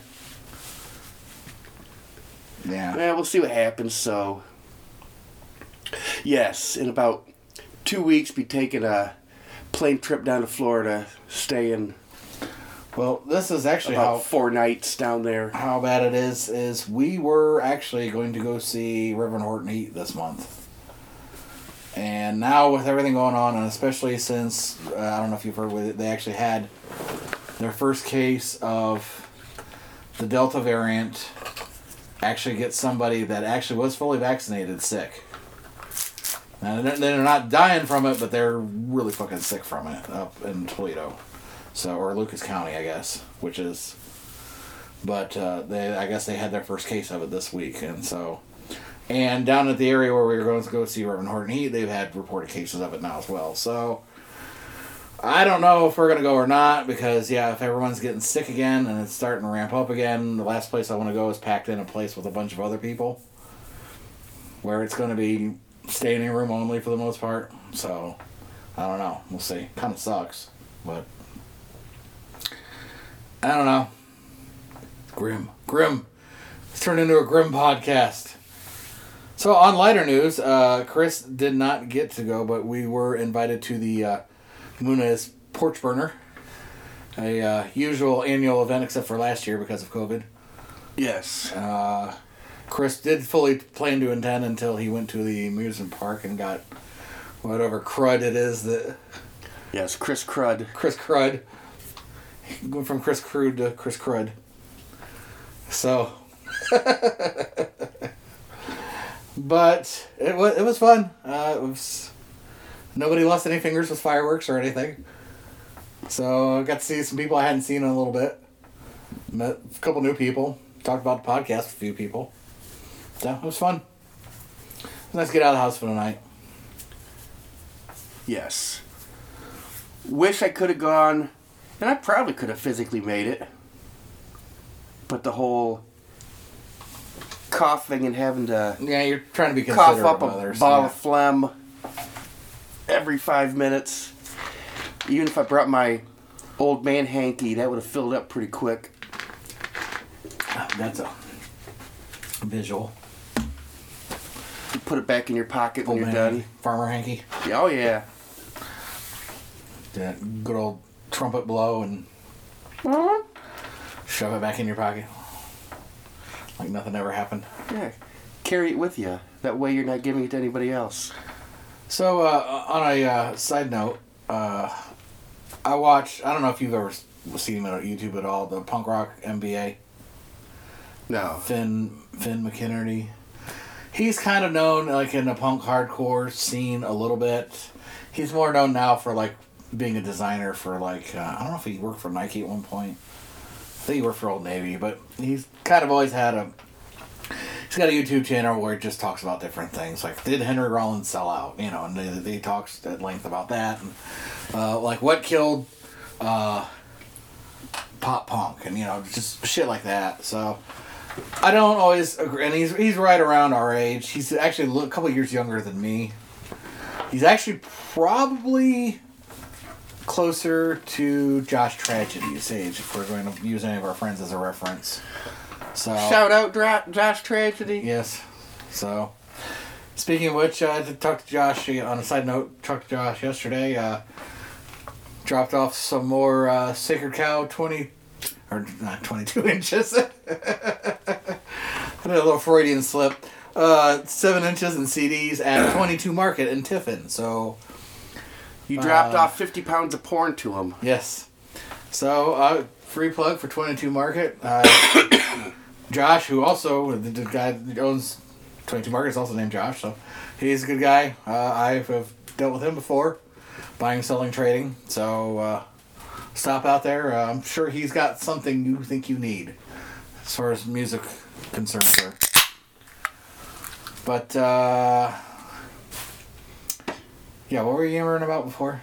Yeah. Yeah, we'll see what happens. So, yes, in about two weeks, be taking a plane trip down to Florida, staying Well, this is actually about how four nights down there. how bad it is. Is we were actually going to go see Reverend Horton Heat this month, and now with everything going on, and especially since uh, I don't know if you've heard with it, they actually had their first case of the Delta variant. Actually, get somebody that actually was fully vaccinated sick. Now they're they're not dying from it, but they're really fucking sick from it up in Toledo, so or Lucas County, I guess, which is but uh, they I guess they had their first case of it this week, and so and down at the area where we were going to go see Reverend Horton Heat, they've had reported cases of it now as well. So I don't know if we're gonna go or not because yeah, if everyone's getting sick again and it's starting to ramp up again, the last place I want to go is packed in a place with a bunch of other people, where it's going to be standing room only for the most part. So I don't know. We'll see. Kind of sucks, but I don't know. Grim. Grim. It's turned into a grim podcast. So, on lighter news, uh, Chris did not get to go, but we were invited to the uh, Munez Porch Burner, a uh, usual annual event except for last year because of COVID. Yes. Uh, Chris did fully plan to intend until he went to the amusement park and got whatever crud it is that Yes, Chris Crud. Chris Crud. Went from Chris Crude to Chris Crud. So. but it was it was fun. Uh, it was nobody lost any fingers with fireworks or anything. So I got to see some people I hadn't seen in a little bit. Met a couple new people. Talked about the podcast with a few people. So it was fun. Let's get out of the house for the night. Yes. Wish I could have gone, and I probably could have physically made it. But the whole coughing and having to Yeah, you're trying to be cough considerate up of a others. bottle yeah. of phlegm every five minutes. Even if I brought my old man hanky, that would have filled up pretty quick. That's a visual. Put it back in your pocket when Old you're done. Hanky, Farmer Hanky. Oh yeah. That good old trumpet blow and shove it back in your pocket. Like nothing ever happened. Yeah. Carry it with you. That way you're not giving it to anybody else. So, uh, on a uh, side note, uh, I watched, I don't know if you've ever seen him on YouTube at all, the punk rock MBA. No. Finn Finn McKenty. He's kind of known like in the punk hardcore scene a little bit. He's more known now for like being a designer for like uh, I don't know if he worked for Nike at one point. I think he worked for Old Navy, but he's kind of always had a. He's got a YouTube channel where he just talks about different things, like did Henry Rollins sell out? You know, and he, talks at length about that, and uh, like what killed uh, pop punk, and you know, just shit like that. So. I don't always agree, and he's he's right around our age. He's actually a couple years younger than me. He's actually probably closer to Josh Tragedy's age if we're going to use any of our friends as a reference. So Shout out Dra- Josh Tragedy. yes, so speaking of which, uh, I did talk to Josh on a side note. Talked to Josh yesterday. Uh, dropped off some more uh, Sacred Cow twenty or not twenty two inches. I did a little Freudian slip. Uh, seven inches in CDs at 22 Market in Tiffin. So, You dropped Uh, off 50 pounds of porn to him. yes. So, uh, free plug for 22 Market. Uh, Josh, who also, the, the guy that owns 22 Market, is also named Josh. So, he's a good guy. Uh, I have dealt with him before, buying, selling, trading. So, uh, stop out there. Uh, I'm sure he's got something you think you need as far as music concerns are. But, uh, yeah, what were you yammering about before?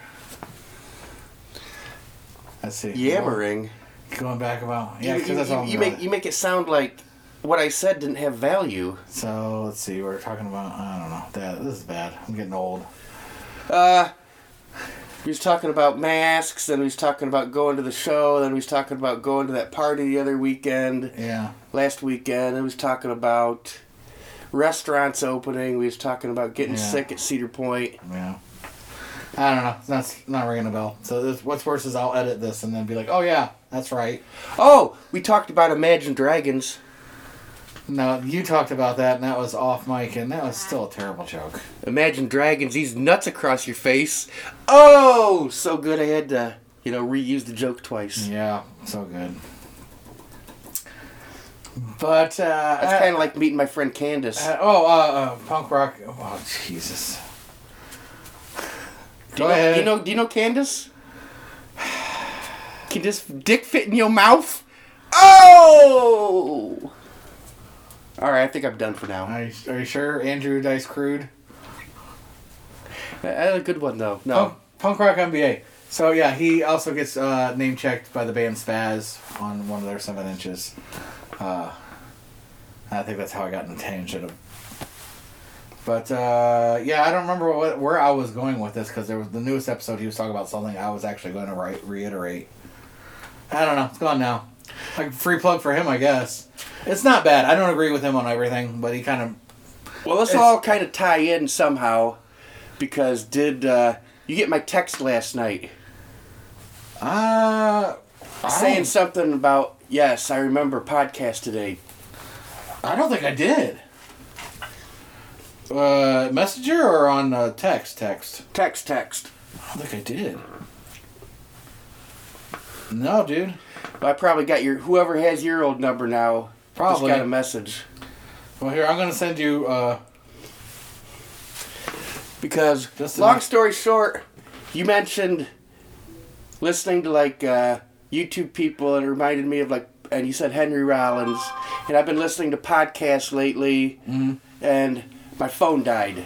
Let's see. Yammering. Going back about. Yeah, because that's all. you make you make it sound like what I said didn't have value. So, let's see. We're talking about. I don't know. That, this is bad. I'm getting old. Uh, He was talking about masks, and he was talking about going to the show, then he was talking about going to that party the other weekend, Yeah. last weekend. He was talking about restaurants opening. We was talking about getting Yeah. sick at Cedar Point. Yeah. I don't know. That's not, not ringing a bell. So this, what's worse is I'll edit this and then be like, oh yeah, that's right. Oh, we talked about Imagine Dragons. No, you talked about that and that was off mic and that was still a terrible joke. Imagine Dragons, these nuts across your face. Oh, so good I had to, you know, reuse the joke twice. Yeah, so good. But uh, That's kind of like meeting my friend Candace. uh, oh, uh, uh, punk rock. Oh Jesus. do, Go you know, ahead. do you know? Do you know Candace? Can this dick fit in your mouth? Oh! All right, I think I'm done for now. Are you, are you sure Andrew Dice Crude? That's a good one though. No, Punk, punk rock MBA. So yeah, he also gets uh, name checked by the band Spazz on one of their seven inches. Uh, I think that's how I got in the tangent of. But uh, yeah, I don't remember what, where I was going with this because there was the newest episode. He was talking about something I was actually going to write, reiterate. I don't know. It's gone now. Like free plug for him, I guess. It's not bad. I don't agree with him on everything, but he kind of Well, let's all kind of tie in somehow, because did uh, you get my text last night uh, I saying something about yes, I remember podcast today. I don't think I did. Uh, messenger or on uh, text? Text. Text, text. I don't think I did. No, dude. I probably got your whoever has your old number now. Probably. just got a message Well, here I'm gonna send you. Uh, because Just long minute. story short, you mentioned listening to like uh, YouTube people and it reminded me of like and you said Henry Rollins and I've been listening to podcasts lately Mhm. and my phone died.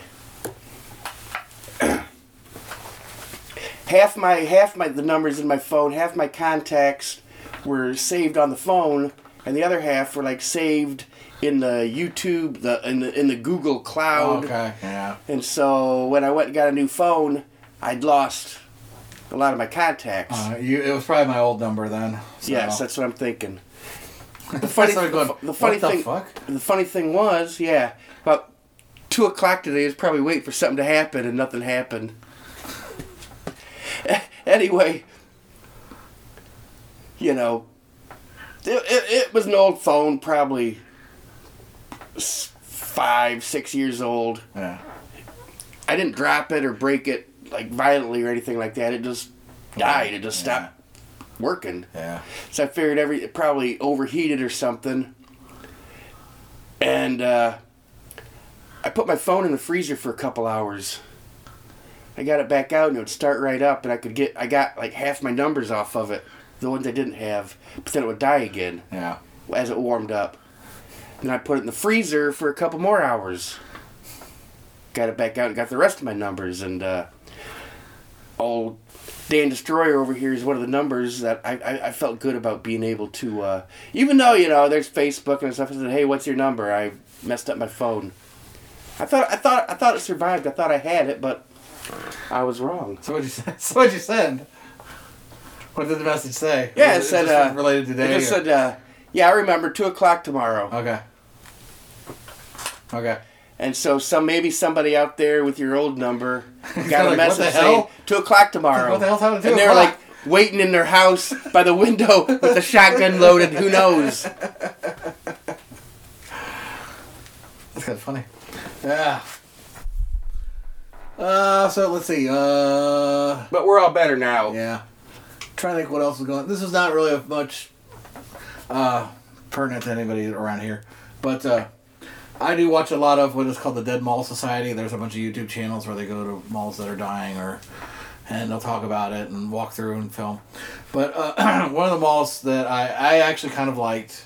Half my half my the numbers in my phone, half my contacts were saved on the phone, and the other half were like saved in the YouTube, the in the in the Google Cloud. okay. Yeah. And so when I went and got a new phone, I'd lost a lot of my contacts. Uh, you. It was probably my old number then. So. yes, that's what I'm thinking. the funny- going, the funny what thing- The fuck? The funny thing was, yeah, about two o'clock today, I was probably waiting for something to happen, and nothing happened. anyway, you know, it, it, it was an old phone, probably five, six years old. Yeah. I didn't drop it or break it like violently or anything like that. It just died. It just stopped working. Yeah. So I figured every it probably overheated or something. And uh, I put my phone in the freezer for a couple hours. I got it back out and it would start right up, and I could get I got like half my numbers off of it, the ones I didn't have, but then it would die again Yeah. as it warmed up. Then I put it in the freezer for a couple more hours. Got it back out and got the rest of my numbers. And uh, old Dan Destroyer over here is one of the numbers that I, I, I felt good about being able to, uh, even though, you know, there's Facebook and stuff. I said, hey, what's your number? I messed up my phone. I thought I thought I thought it survived. I thought I had it, but I was wrong. So what'd you say? So what'd you send? What did the message say? Yeah, Was it said uh, related to It today. just or- said, uh, yeah, I remember two o'clock tomorrow. Okay. Okay. And so some maybe somebody out there with your old number got a Like, what the message hell? saying two o'clock tomorrow. What the hell's happening And they're like waiting in their house by the window with the shotgun loaded. Who knows? That's kind of funny. Yeah. Uh, so let's see. Uh, But we're all better now. yeah. trying to think what else is going. This is not really a much uh pertinent to anybody around here, but uh, I do watch a lot of what is called the Dead Mall Society. There's a bunch of YouTube channels where they go to malls that are dying, or and they'll talk about it and walk through and film. But uh, one of the malls that I I actually kind of liked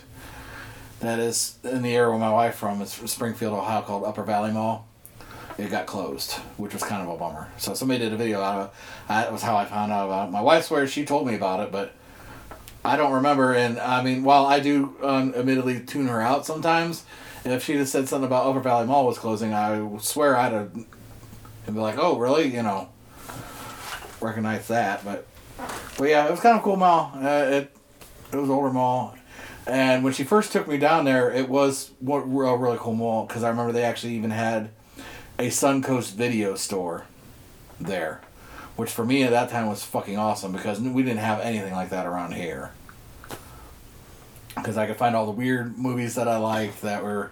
that is in the area where my wife from is Springfield, Ohio, called Upper Valley Mall. It got closed, which was kind of a bummer. So somebody did a video out of it. That was how I found out about it. My wife swears she told me about it, but I don't remember. And I mean, while I do um, admittedly tune her out sometimes, if she'd have said something about Upper Valley Mall was closing, I swear I'd have and be like, "Oh, really?" You know. recognize that. But but yeah, it was kind of cool mall. Uh, it it was older mall, and when she first took me down there, it was a really cool mall because I remember they actually even had a Suncoast video store there, which for me at that time was fucking awesome because we didn't have anything like that around here. Because I could find all the weird movies that I liked that were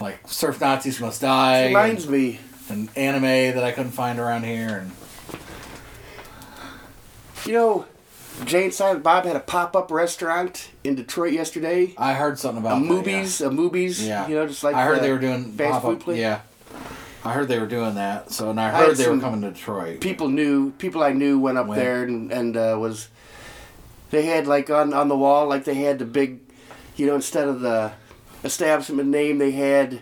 like Surf Nazis Must Die Reminds me. and anime that I couldn't find around here and You know, Jay and Silent Bob had a pop up restaurant in Detroit yesterday. I heard something A about that, movies, a movies. Yeah. You know, just like I heard the they were doing fast food place. Yeah, I heard they were doing that. So and I I heard had they were coming to Detroit. People knew. People I knew went up Went. there and and uh, was. They had like on on the wall like they had the big, you know, instead of the establishment name they had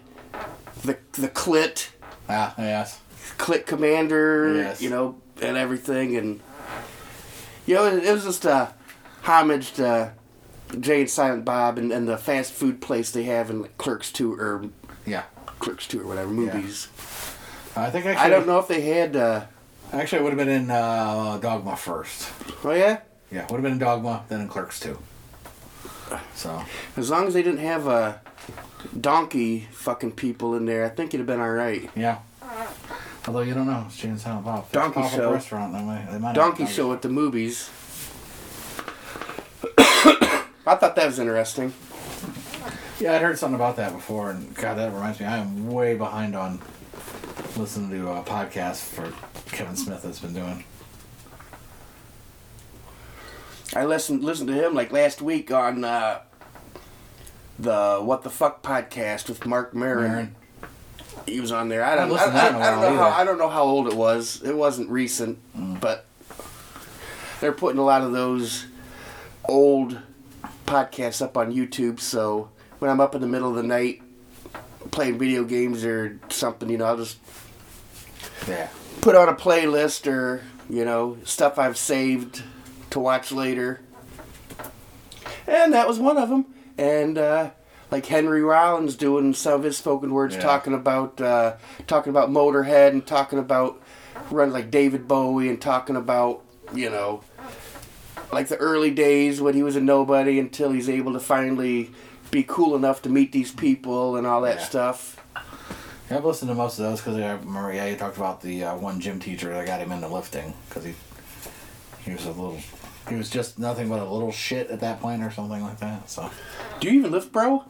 the the clit ah, yes. clit commander. Yes. You know, and everything and. You know, it, it was just a homage to Jay and Silent Bob and, and the fast food place they have in Clerks Two or Clerks Two or whatever movies. I think actually. I don't know if they had. Uh, Actually, it would have been in uh, Dogma first. oh yeah, Yeah, would have been in Dogma, then in Clerks too. So as long as they didn't have uh, donkey fucking people in there, I think it'd have been all right. yeah. Although you don't know, it's and Silent Bob. It's a Donkey pop-up show. restaurant. They might, they might have Donkey show at the movies. I thought that was interesting. Yeah, I'd heard something about that before, and God, that reminds me, I am way behind on listening to a podcast for Kevin Smith that's been doing. I listened listened to him like last week on uh, the What the Fuck podcast with Marc Maron. Maron. He was on there. I don't. I, listened to that I, a I don't know how. either. Mm. I don't know how old it was. It wasn't recent, but they're putting a lot of those old podcasts up on YouTube. So when I'm up in the middle of the night playing video games or something, you know, I'll just Yeah. put on a playlist or you know stuff I've saved to watch later. And that was one of them. And uh, like Henry Rollins doing some of his spoken words, Yeah. talking about uh, talking about Motorhead and talking about run like David Bowie and talking about you know like the early days when he was a nobody until he's able to finally be cool enough to meet these people and all that Yeah. stuff. Yeah, I've listened to most of those because I remember, yeah, you talked about the uh, one gym teacher that got him into lifting because he he was a little, he was just nothing but a little shit at that point or something like that. So Do you even lift, bro?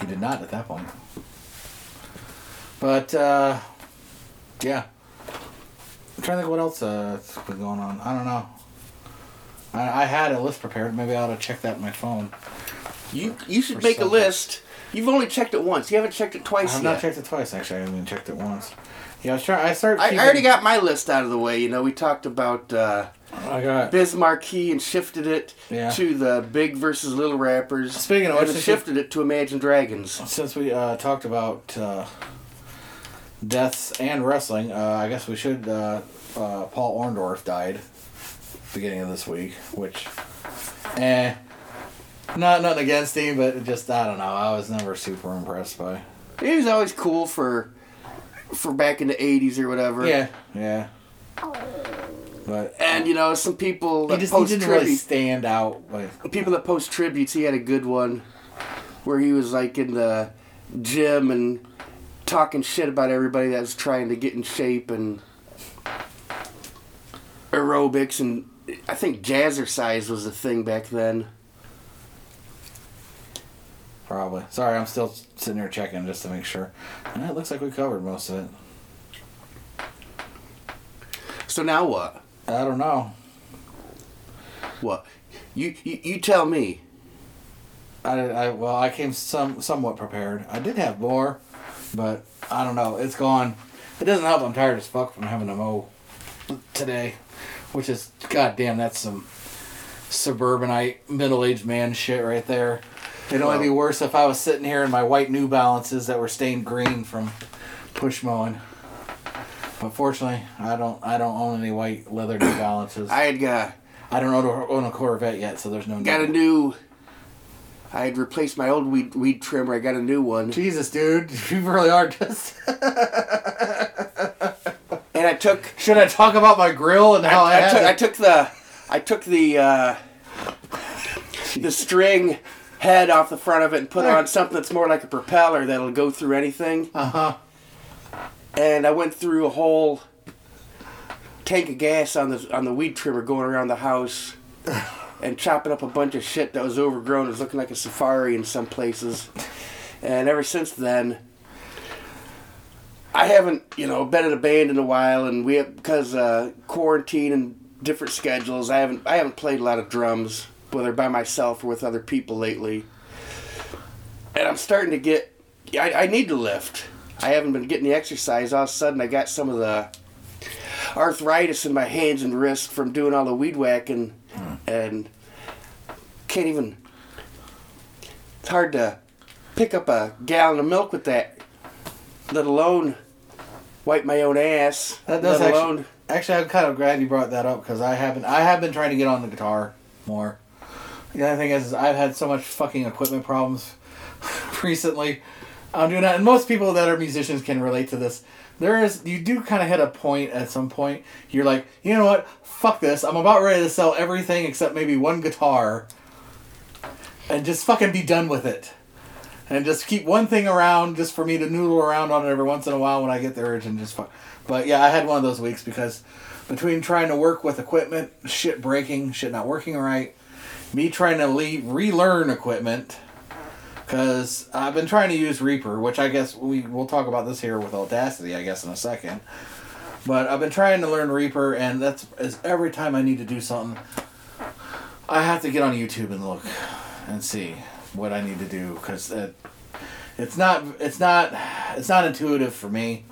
he did not at that point. But uh, yeah, I'm trying to think what else uh, has been going on. I don't know. I, I had a list prepared. Maybe I ought to check that in my phone. You you should make a list. You've only checked it once. You haven't checked it twice. I twice have yet. not checked it twice actually. I haven't even checked it once. Yeah, I was trying. I started. I, I already got my list out of the way. You know, we talked about uh, I got. Biz Markie and shifted it Yeah. to the Big versus Little Rappers. Speaking of and which, shifted it to Imagine Dragons. Since we uh, talked about uh, deaths and wrestling, uh, I guess we should. Uh, uh, Paul Orndorff died beginning of this week, which, eh, not nothing against him, but just I don't know. I was never super impressed by. He was always cool for for back in the '80s or whatever. Yeah, yeah. But And you know, some people he that just he post didn't really stand out. Like, people that post tributes, he had a good one where he was like in the gym and talking shit about everybody that was trying to get in shape and aerobics and I think jazzercise was a thing back then. Probably. Sorry, I'm still sitting here checking just to make sure. And it looks like we covered most of it. So now what? I don't know. What? You you, you tell me. I, I well, I came some somewhat prepared. I did have more, but I don't know. It's gone. It doesn't help. I'm tired as fuck from having to mow today, which is goddamn. That's some suburbanite middle-aged man shit right there. It'd only be worse if I was sitting here in my white New Balances that were stained green from push mowing. But fortunately, I don't. I don't own any white leather New Balances. I had got I don't own a, own a Corvette yet, so there's no. got a new. I had replaced my old weed weed trimmer. I got a new one, Jesus, dude, you really are just. and I took Should I talk about my grill and how I, I, had took, to- I took the I took the uh, the string head off the front of it and put on something that's more like a propeller that'll go through anything. Uh-huh. And I went through a whole tank of gas on the on the weed trimmer going around the house and chopping up a bunch of shit that was overgrown. It was looking like a safari in some places. And ever since then, I haven't, you know, been in a band in a while, and we have because uh, quarantine and different schedules. I haven't I haven't played a lot of drums, whether by myself or with other people lately. And I'm starting to get. I, I need to lift. I haven't been getting the exercise. All of a sudden, I got some of the arthritis in my hands and wrists from doing all the weed whacking, hmm. and can't even. It's hard to pick up a gallon of milk with that, let alone wipe my own ass. That does let actually, alone. actually. I'm kind of glad you brought that up because I haven't. I have been trying to get on the guitar more. The other thing is, is I've had so much fucking equipment problems recently. I'm doing that, and most people that are musicians can relate to this. There is, you do kind of hit a point at some point. You're like, you know what? Fuck this. I'm about ready to sell everything except maybe one guitar, and just fucking be done with it. And just keep one thing around just for me to noodle around on it every once in a while when I get the urge and just fuck. But yeah, I had one of those weeks because between trying to work with equipment, shit breaking, shit not working right, me trying to le- relearn equipment, because I've been trying to use Reaper, which I guess we we'll talk about this here with Audacity, I guess in a second. But I've been trying to learn Reaper, and that's every time I need to do something, I have to get on YouTube and look and see what I need to do because it, it's not it's not it's not intuitive for me.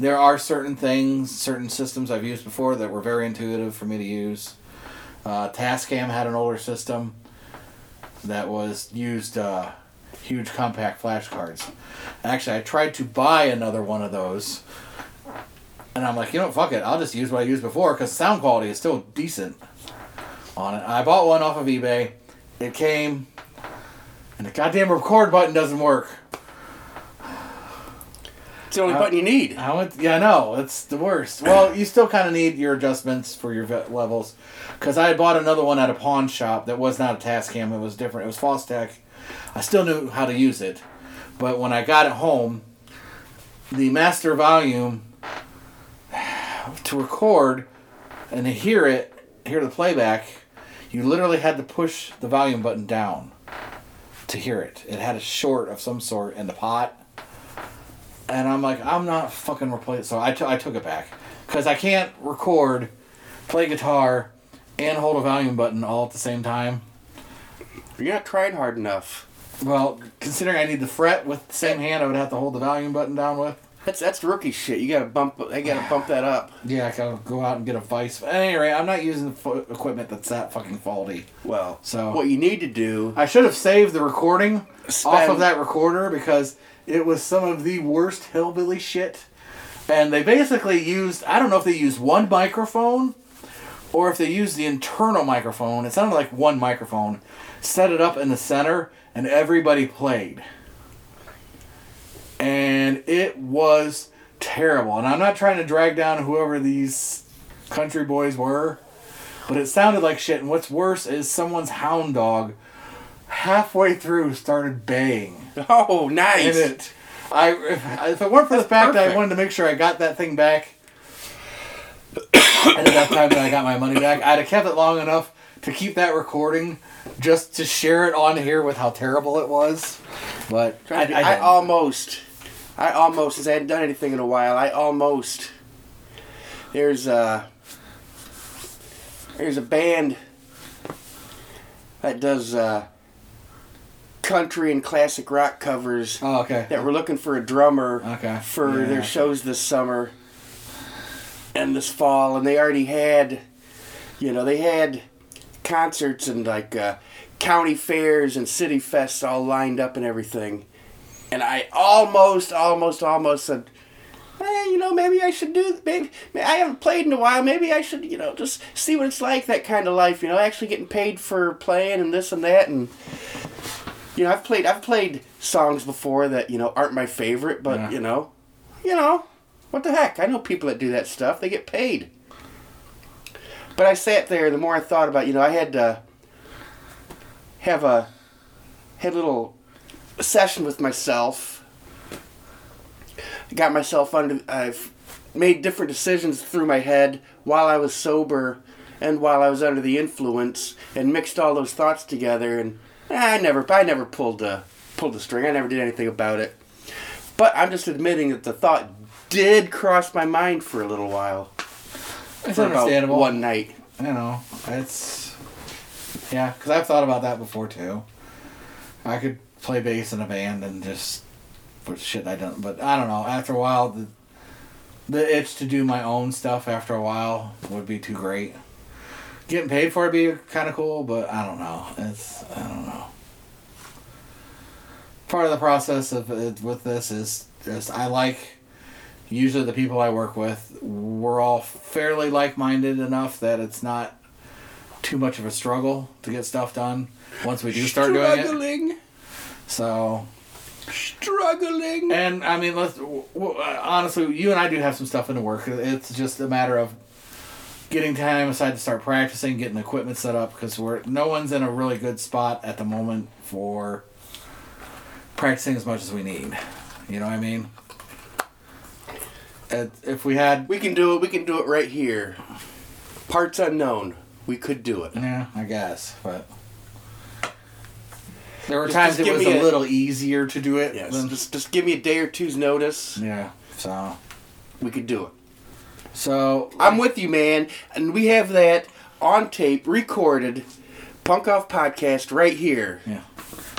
There are certain things, certain systems I've used before that were very intuitive for me to use. Uh, Tascam had an older system that was used uh, huge compact flash cards. Actually, I tried to buy another one of those, and I'm like, you know, fuck it, I'll just use what I used before because sound quality is still decent on it. I bought one off of eBay. It came, and the goddamn record button doesn't work. It's the only button you need. I went, yeah, no, it's the worst. Well, you still kind of need your adjustments for your vet levels, because I had bought another one at a pawn shop that was not a Tascam. It was different. It was Fostex. I still knew how to use it, but when I got it home, the master volume to record and to hear it, hear the playback, you literally had to push the volume button down to hear it. It had a short of some sort in the pot and I'm like, I'm not fucking replacing. So I, t- I took it back because I can't record, play guitar, and hold a volume button all at the same time. You're not trying hard enough. Well, considering I need the fret with the same hand, I would have to hold the volume button down with. That's that's rookie shit. You gotta bump. They gotta bump that up. Yeah, I gotta go out and get a vice. At any rate, I'm not using the fo- equipment that's that fucking faulty. Well, So- what you need to do. I should have saved the recording off of that recorder because it was some of the worst hillbilly shit. And they basically used, I don't know if they used one microphone or if they used the internal microphone. It sounded like one microphone. Set it up in the center and everybody played. And it was terrible. And I'm not trying to drag down whoever these country boys were, but it sounded like shit. And what's worse is someone's hound dog halfway through started baying Oh, nice. in it. I if, it weren't for the That's fact that I wanted to make sure I got that thing back, and at that time that I got my money back, I'd have kept it long enough to keep that recording, just to share it on here with how terrible it was. But I, I, I, almost, I almost, since I hadn't done anything in a while, I almost. There's a. There's a band that does uh, country and classic rock covers oh, okay. that were looking for a drummer Okay. for Yeah. their shows this summer and this fall, and they already had, you know, they had concerts and like uh, county fairs and city fests all lined up and everything. And I almost, almost, almost said, hey, you know, maybe I should do, maybe, I haven't played in a while, maybe I should, you know, just see what it's like, that kind of life, you know, actually getting paid for playing and this and that. And, you know, I've played, I've played songs before that, you know, aren't my favorite, but, Yeah. you know, you know, What the heck? I know people that do that stuff. They get paid. But I sat there. The more I thought about, it, you know, I had to have a had little session with myself. I got myself under. I've made different decisions through my head while I was sober and while I was under the influence, and mixed all those thoughts together. And eh, I never, I never pulled the pulled the string. I never did anything about it. But I'm just admitting that the thought did cross my mind for a little while. It's for about understandable. One night. You know, it's yeah, because I've thought about that before too. I could play bass in a band and just put shit I don't. But I don't know. After a while, the the itch to do my own stuff after a while would be too great. Getting paid for it be kind of cool, but I don't know. It's I don't know. Part of the process of it with this is just I like usually the people I work with, we're all fairly like minded enough that it's not too much of a struggle to get stuff done once we do start doing it. Struggling. So, Struggling. and I mean, let's w- w- uh, honestly, you and I do have some stuff in the work. It's just a matter of getting time aside to start practicing, getting equipment set up because we're no one's in a really good spot at the moment for practicing as much as we need. You know what I mean? It- If we had We can do it. We can do it right here. Parts unknown. We could do it. Yeah, I guess, but there were Just- times just it was a a- little easier to do it. Yes. than- Just just give me a day or two's notice. yeah. So We could do it. so I'm with you, man. And we have that on tape, recorded, Punk Off podcast right here. yeah.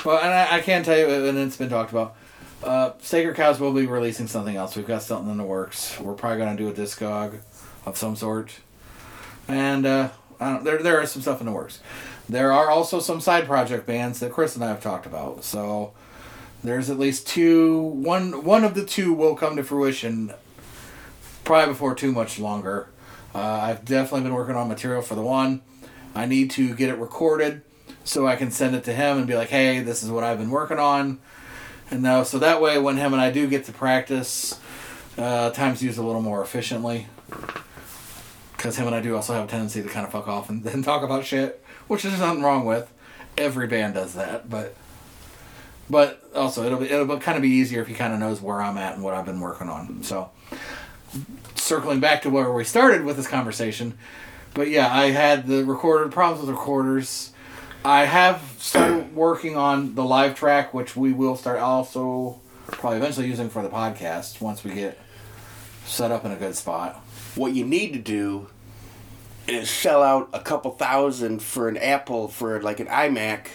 Well, and I, I can tell you, and it's been talked about. Uh, Sacred Cows will be releasing something else. We've got something in the works. We're probably gonna do a discog of some sort, and uh, there there is some stuff in the works. There are also some side project bands that Chris and I have talked about. So there's at least two. One one of the two will come to fruition probably before too much longer. Uh, I've definitely been working on material for the one. I need to get it recorded so I can send it to him and be like, "Hey, this is what I've been working on." And now, so that way, when him and I do get to practice, uh, time's used a little more efficiently. Because him and I do also have a tendency to kind of fuck off and then talk about shit, which there's nothing wrong with. Every band does that, but but also it'll be it'll kind of be easier if he kind of knows where I'm at and what I've been working on. So circling back to where we started with this conversation, but yeah, I had the recorder problems with recorders. I have started working on the LiveTrak, which we will start also probably eventually using for the podcast once we get set up in a good spot. What you need to do is shell out a couple thousand for an Apple for like an iMac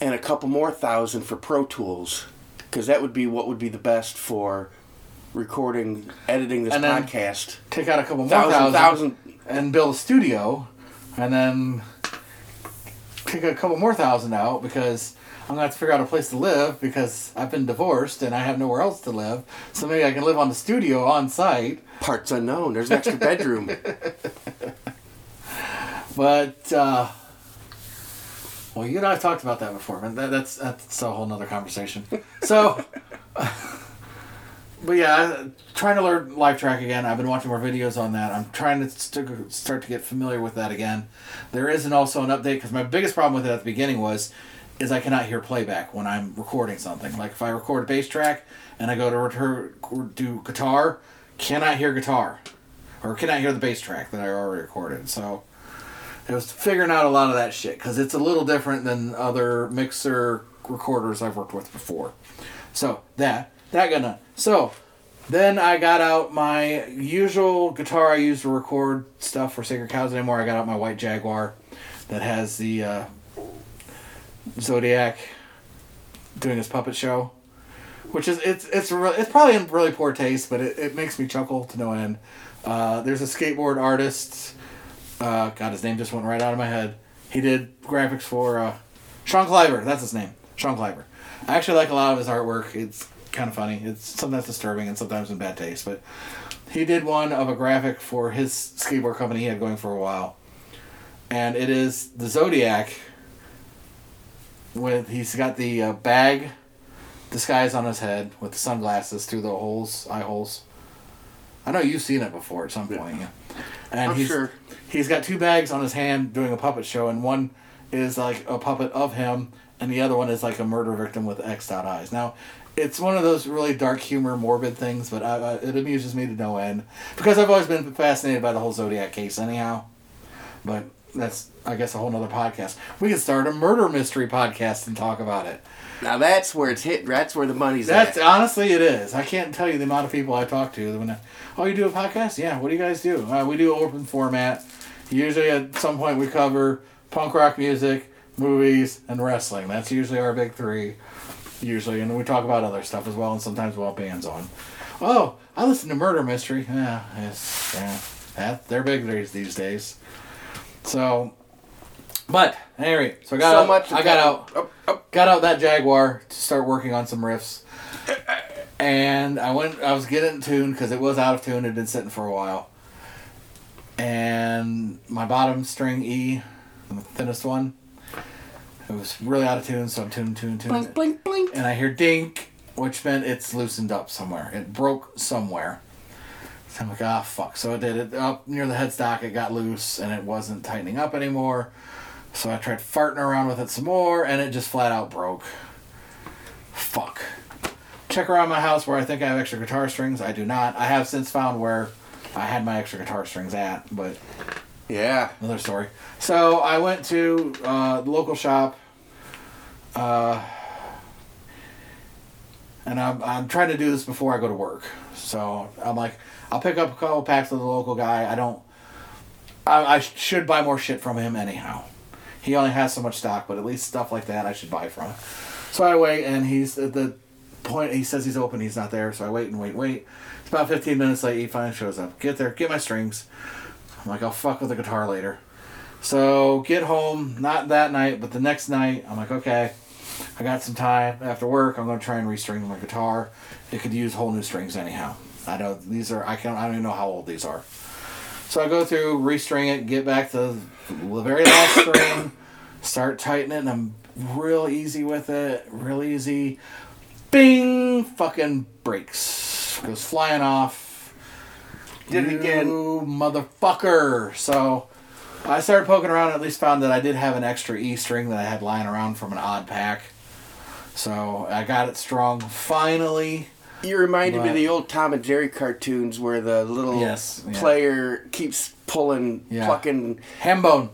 and a couple more thousand for Pro Tools because that would be what would be the best for recording, editing this And podcast. Take out a couple more Thousand, thousand, thousand. and build a studio, and then take a couple more thousand out because I'm gonna have to figure out a place to live because I've been divorced and I have nowhere else to live. So maybe I can live on the studio on site. Parts unknown. There's an extra bedroom. But uh, well, you and I have talked about that before, but that, that's that's a whole nother conversation. So, but yeah, trying to learn LiveTrak again. I've been watching more videos on that. I'm trying to st- start to get familiar with that again. There isn't also an update because my biggest problem with it at the beginning was is I cannot hear playback when I'm recording something. Like if I record a bass track and I go to return, do guitar, cannot hear guitar, or cannot hear the bass track that I already recorded. So it was figuring out a lot of that shit because it's a little different than other mixer recorders I've worked with before. So that that gonna so then I got out my usual guitar I use to record stuff for Sacred Cows anymore. I got out my white Jaguar that has the uh, Zodiac doing his puppet show, which is it's it's re- it's probably in really poor taste, but it, it makes me chuckle to no end. Uh, there's a skateboard artist. Uh, God, his name just went right out of my head. He did graphics for uh, Sean Cliver. That's his name, Sean Cliver. I actually like a lot of his artwork. It's kind of funny. It's sometimes disturbing and sometimes in bad taste. But he did one of a graphic for his skateboard company he had going for a while, and it is the Zodiac. With he's got the uh, bag disguise on his head with the sunglasses through the holes, eye holes, I know you've seen it before at some point. Yeah. And I'm he's, sure. He's got two bags on his hand doing a puppet show, and one is like a puppet of him, and the other one is like a murder victim with X dot eyes. Now, it's one of those really dark humor, morbid things, but I, uh, it amuses me to no end because I've always been fascinated by the whole Zodiac case, anyhow. But that's, I guess, a whole nother podcast. We could start a murder mystery podcast and talk about it. Now that's where it's hit. That's where the money's That's at. honestly it is. I can't tell you the amount of people I talk to. When I, oh, you do a podcast? Yeah. What do you guys do? Uh, we do open format. Usually at some point we cover punk rock music, movies, and wrestling. That's usually our big three. Usually, and we talk about other stuff as well, and sometimes we'll have bands on. Oh, I listen to Murder Mystery. Yeah, yes, yeah. That they're big these these days. So, but anyway, so I got so out, much. I got out Oh, oh. got out that Jaguar to start working on some riffs. And I went, I was getting tuned because it was out of tune. It had been sitting for a while. And my bottom string E, the thinnest one, it was really out of tune. So I'm tuning, tuned, tuned. Blink, blink, blink. And I hear dink, which meant it's loosened up somewhere. It broke somewhere. I'm like, ah, fuck. So I did it up near the headstock. It got loose and it wasn't tightening up anymore. So I tried farting around with it some more and it just flat out broke. Fuck. Check around my house where I think I have extra guitar strings. I do not. I have since found where I had my extra guitar strings at, but Yeah. another story. So I went to uh, the local shop, uh, and I'm, I'm trying to do this before I go to work. So I'm like, I'll pick up a couple packs of the local guy. I don't. I, I should buy more shit from him anyhow. He only has so much stock, but at least stuff like that I should buy from. So I wait, and he's at the point. He says he's open. He's not there. So I wait and wait, wait. It's about 15 minutes late. He finally shows up. Get there. Get my strings. I'm like, I'll fuck with the guitar later. So get home, not that night, but the next night, I'm like, okay, I got some time after work. I'm gonna try and restring my guitar. It could use whole new strings anyhow. I know these are. I can't. I don't even know how old these are. So I go through, restring it, get back to the very last string, start tightening and I'm real easy with it, real easy. Bing! Fucking breaks. Goes flying off. Did it again. Motherfucker. So I started poking around and at least found that I did have an extra E string that I had lying around from an odd pack. So I got it strong finally. You reminded me of the old Tom and Jerry cartoons where the little Yes, yeah. player keeps pulling, Yeah. plucking. Hambone.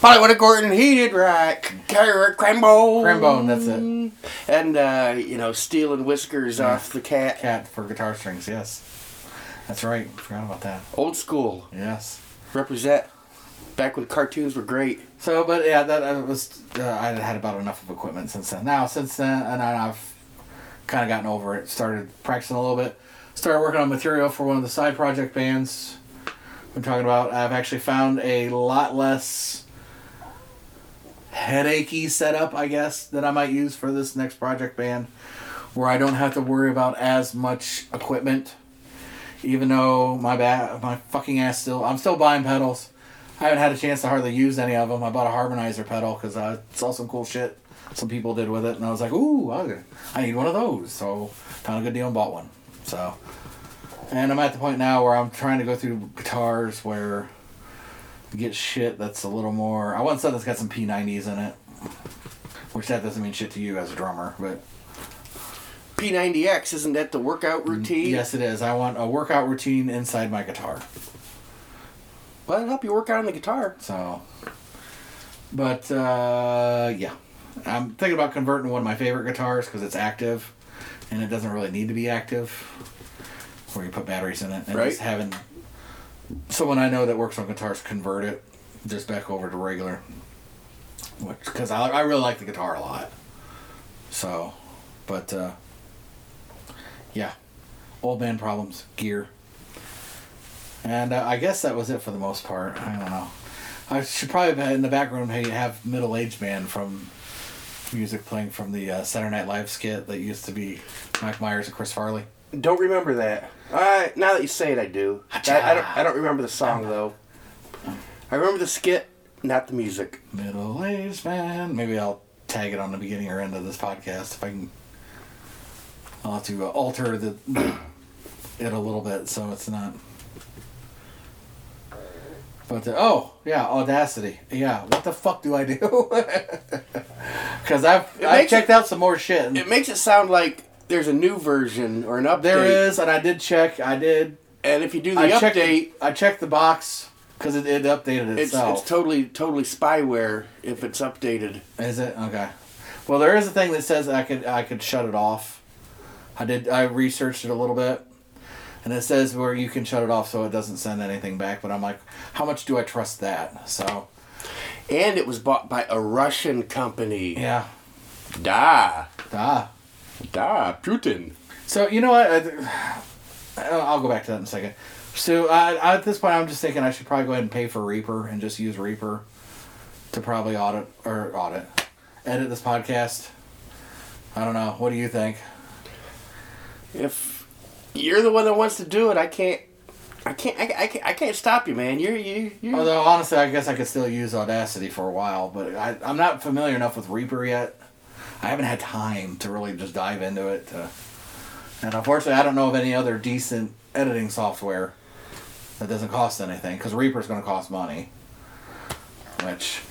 Hollywood a Gordon, he did right. Carrot Crambone. Crambone, that's it. And, uh, you know, stealing whiskers off the cat. Cat for guitar strings, yes. That's right. Forgot about that. Old school. Yes. Represent. Back when cartoons were great. So, but yeah, that I was uh, I had about enough of equipment since then. Now, since then, and I've kind of gotten over it. Started practicing a little bit. Started working on material for one of the side project bands. I'm talking about. I've actually found a lot less headachy setup, I guess, that I might use for this next project band, where I don't have to worry about as much equipment. Even though my ba- my fucking ass still, I'm still buying pedals. I haven't had a chance to hardly use any of them. I bought a harmonizer pedal because uh, I saw some cool shit some people did with it, and I was like, ooh, I need one of those. So found a good deal and bought one. So, and I'm at the point now where I'm trying to go through guitars where get shit that's a little more. I want something that's got some P90s in it, which that doesn't mean shit to you as a drummer, but P90X, isn't that the workout mm, routine? yes, it is. I want a workout routine inside my guitar. Well, it'll help you work out on the guitar. So, but uh, yeah, I'm thinking about converting one of my favorite guitars because it's active, and it doesn't really need to be active, where you put batteries in it, and Right. just having someone I know that works on guitars convert it just back over to regular, because I I really like the guitar a lot. So, but uh, yeah, old man problems, gear. And uh, I guess that was it for the most part. I don't know. I should probably have in the background hey, have middle aged man from music playing from the uh, Saturday Night Live skit that used to be Mike Myers and Chris Farley. Don't remember that. Uh, now that you say it, I do. I, I don't. I don't remember the song though. I remember the skit, not the music. Middle aged man. Maybe I'll tag it on the beginning or end of this podcast if I can. I'll have to uh, alter the it a little bit, so it's not. But oh yeah, Audacity. Yeah, what the fuck do I do? Because I've It I checked out some more shit. It makes it sound like there's a new version or an update. there is, and I did check. I did. And if you do the I checked. update, The, I checked the box because it, it updated it's itself. it's totally totally spyware if it's updated. Is it okay? Well, there is a thing that says I could I could shut it off. I did. I researched it a little bit, and it says where you can shut it off so it doesn't send anything back. But I'm like, how much do I trust that? So And it was bought by a Russian company. yeah, Da. Da. Da. Putin. So you know what? I, I'll go back to that in a second. So I, at this point, I'm just thinking I should probably go ahead and pay for Reaper and just use Reaper to probably audit or audit, edit this podcast. I don't know. What do you think? If you're the one that wants to do it, I can't. I can't. I, I can't, I can't stop you, man. You're you. you Although honestly, I guess I could still use Audacity for a while, but I, I'm not familiar enough with Reaper yet. I haven't had time to really just dive into it. To, and unfortunately, I don't know of any other decent editing software that doesn't cost anything because Reaper's going to cost money. Which,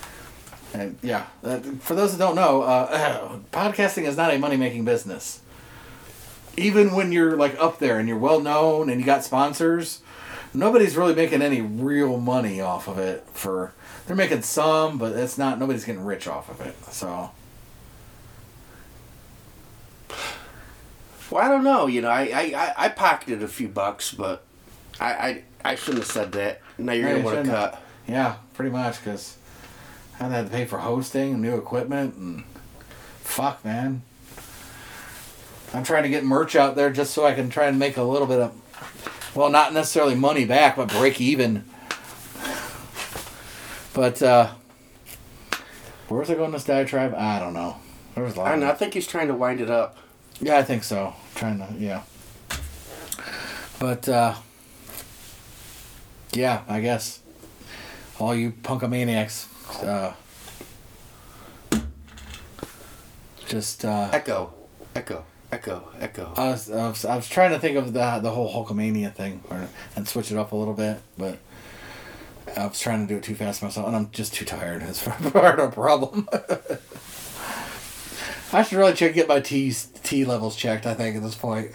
and yeah, for those that don't know, uh, podcasting is not a money making business. Even when you're like up there and you're well known and you got sponsors, nobody's really making any real money off of it. For they're making some, but it's not. Nobody's getting rich off of it. So Well, I don't know. You know, I I, I, I pocketed a few bucks, but I, I I shouldn't have said that. Now you're gonna you want to cut. yeah, pretty much because I had to pay for hosting and new equipment and fuck, man. I'm trying to get merch out there just so I can try and make a little bit of, well, not necessarily money back, but break even. But uh where was I going this diatribe? I don't know. There was a lot. I don't know. I think he's trying to wind it up. Yeah, I think so. Trying to, yeah. But, uh, yeah, I guess all you punkomaniacs, uh, just, uh, Echo, echo, echo, echo. I was, I was, I was trying to think of the the whole Hulkamania thing or, and switch it up a little bit, but I was trying to do it too fast myself, and I'm just too tired. It's part of the problem. I should really check get my T T levels checked. I think at this point.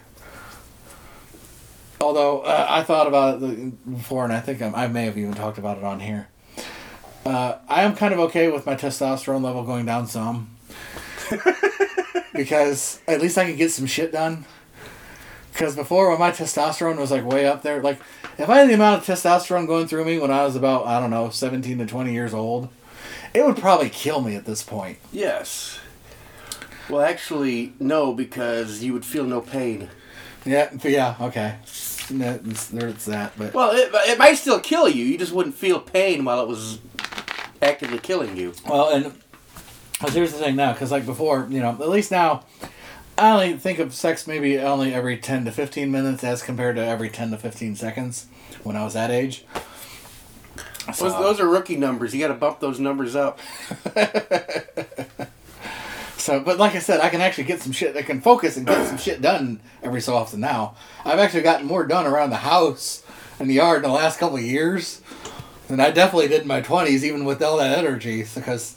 Although uh, I thought about it before, and I think I, I may have even talked about it on here. Uh, I am kind of okay with my testosterone level going down some. because at least I can get some shit done. Because before, when my testosterone was like way up there, like if I had the amount of testosterone going through me when I was about I don't know seventeen to twenty years old, it would probably kill me at this point. Yes. Well, actually, no, because you would feel no pain. Yeah, but yeah, okay. There's that, but Well, it, it might still kill you. You just wouldn't feel pain while it was actively killing you. well, and 'cause here's the thing now, because like before, you know, at least now, I only think of sex maybe only every ten to fifteen minutes as compared to every ten to fifteen seconds when I was that age. Those, those are rookie numbers. You got to bump those numbers up. So, but like I said, I can actually get some shit. I can focus and get some shit done every so often now. I've actually gotten more done around the house and the yard in the last couple of years than I definitely did in my twenties, even with all that energy. Because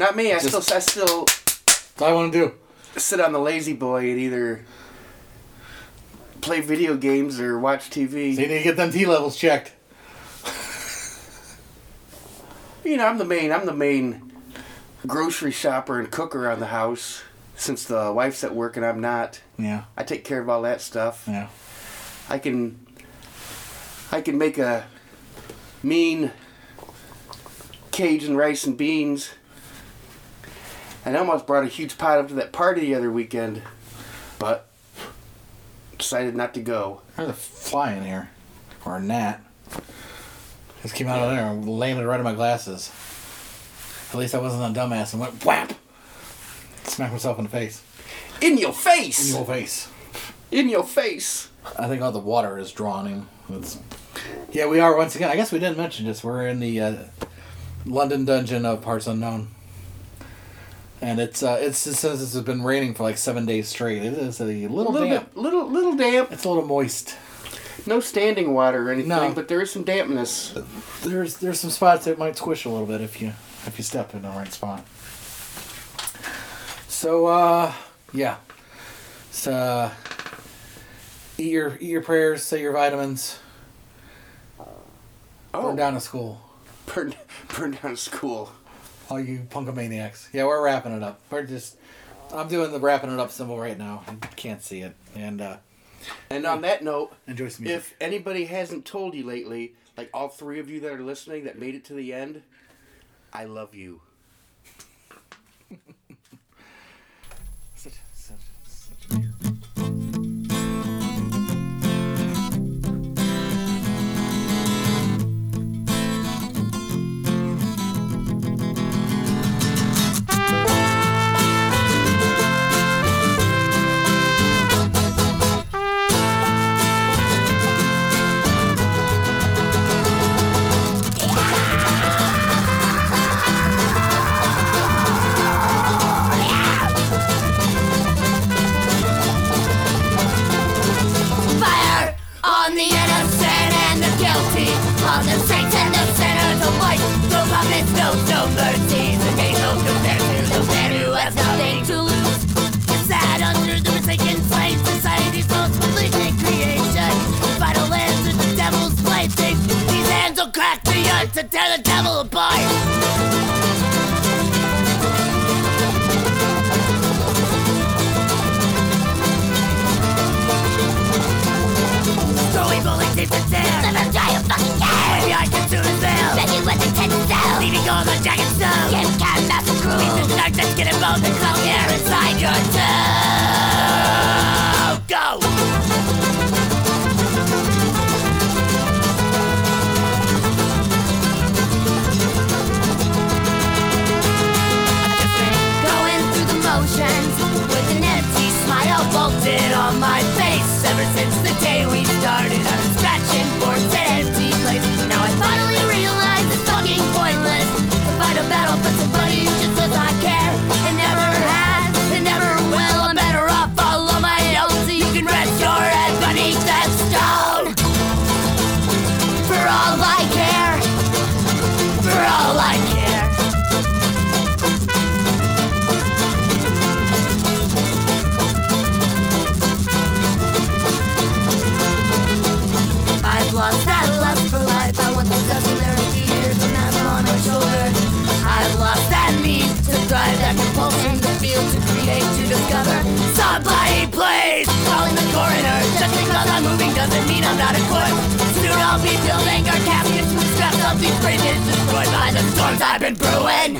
Not me. I Just- still I still that's all I want to do. sit on the lazy boy and either play video games or watch TV. So you need to get them T levels checked. You know, I'm the main. I'm the main grocery shopper and cooker around the house. Since the wife's at work and I'm not, Yeah, I take care of all that stuff. yeah. I can. I can make a mean Cajun rice and beans. And I almost brought a huge pot up to that party the other weekend, but decided not to go. There's a fly in here, or a gnat. Just came out of there and landed right in my glasses. At least I wasn't a dumbass and went whap. Smacked myself in the face. In your face. In your face. In your face! I think all the water is drawn him. It's, yeah, we are once again. I guess we didn't mention this. We're in the uh, London dungeon of Parts Unknown. And it's uh, it's it says it's been raining for like seven days straight. It is a little, little damp. bit, little, little damp. It's a little moist. No standing water or anything, No. but there is some dampness. There's there's some spots that might squish a little bit if you if you step in the right spot. So uh yeah. So uh, eat your eat your prayers, say your vitamins, Oh, burn down a school. burn, burn down a school. All you punkomaniacs. Yeah, we're wrapping it up. We're just I'm doing the wrapping it up symbol right now. You can't see it. And uh And on that note, enjoy some music. if anybody hasn't told you lately, like all three of you that are listening that made it to the end, I love you. All the jagged stone. Get cat crew. And cloud air inside your toe. Go! Going through the motions with an empty smile bolted on my face. Ever since the day we started, all I'm moving doesn't mean I'm not equipped. Soon I'll be building our caskets with scraps of these bridges destroyed by the storms I've been brewing.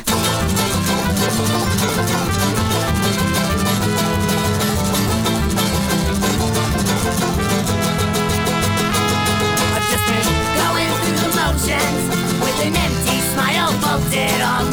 I've just been going through the motions with an empty smile bolted on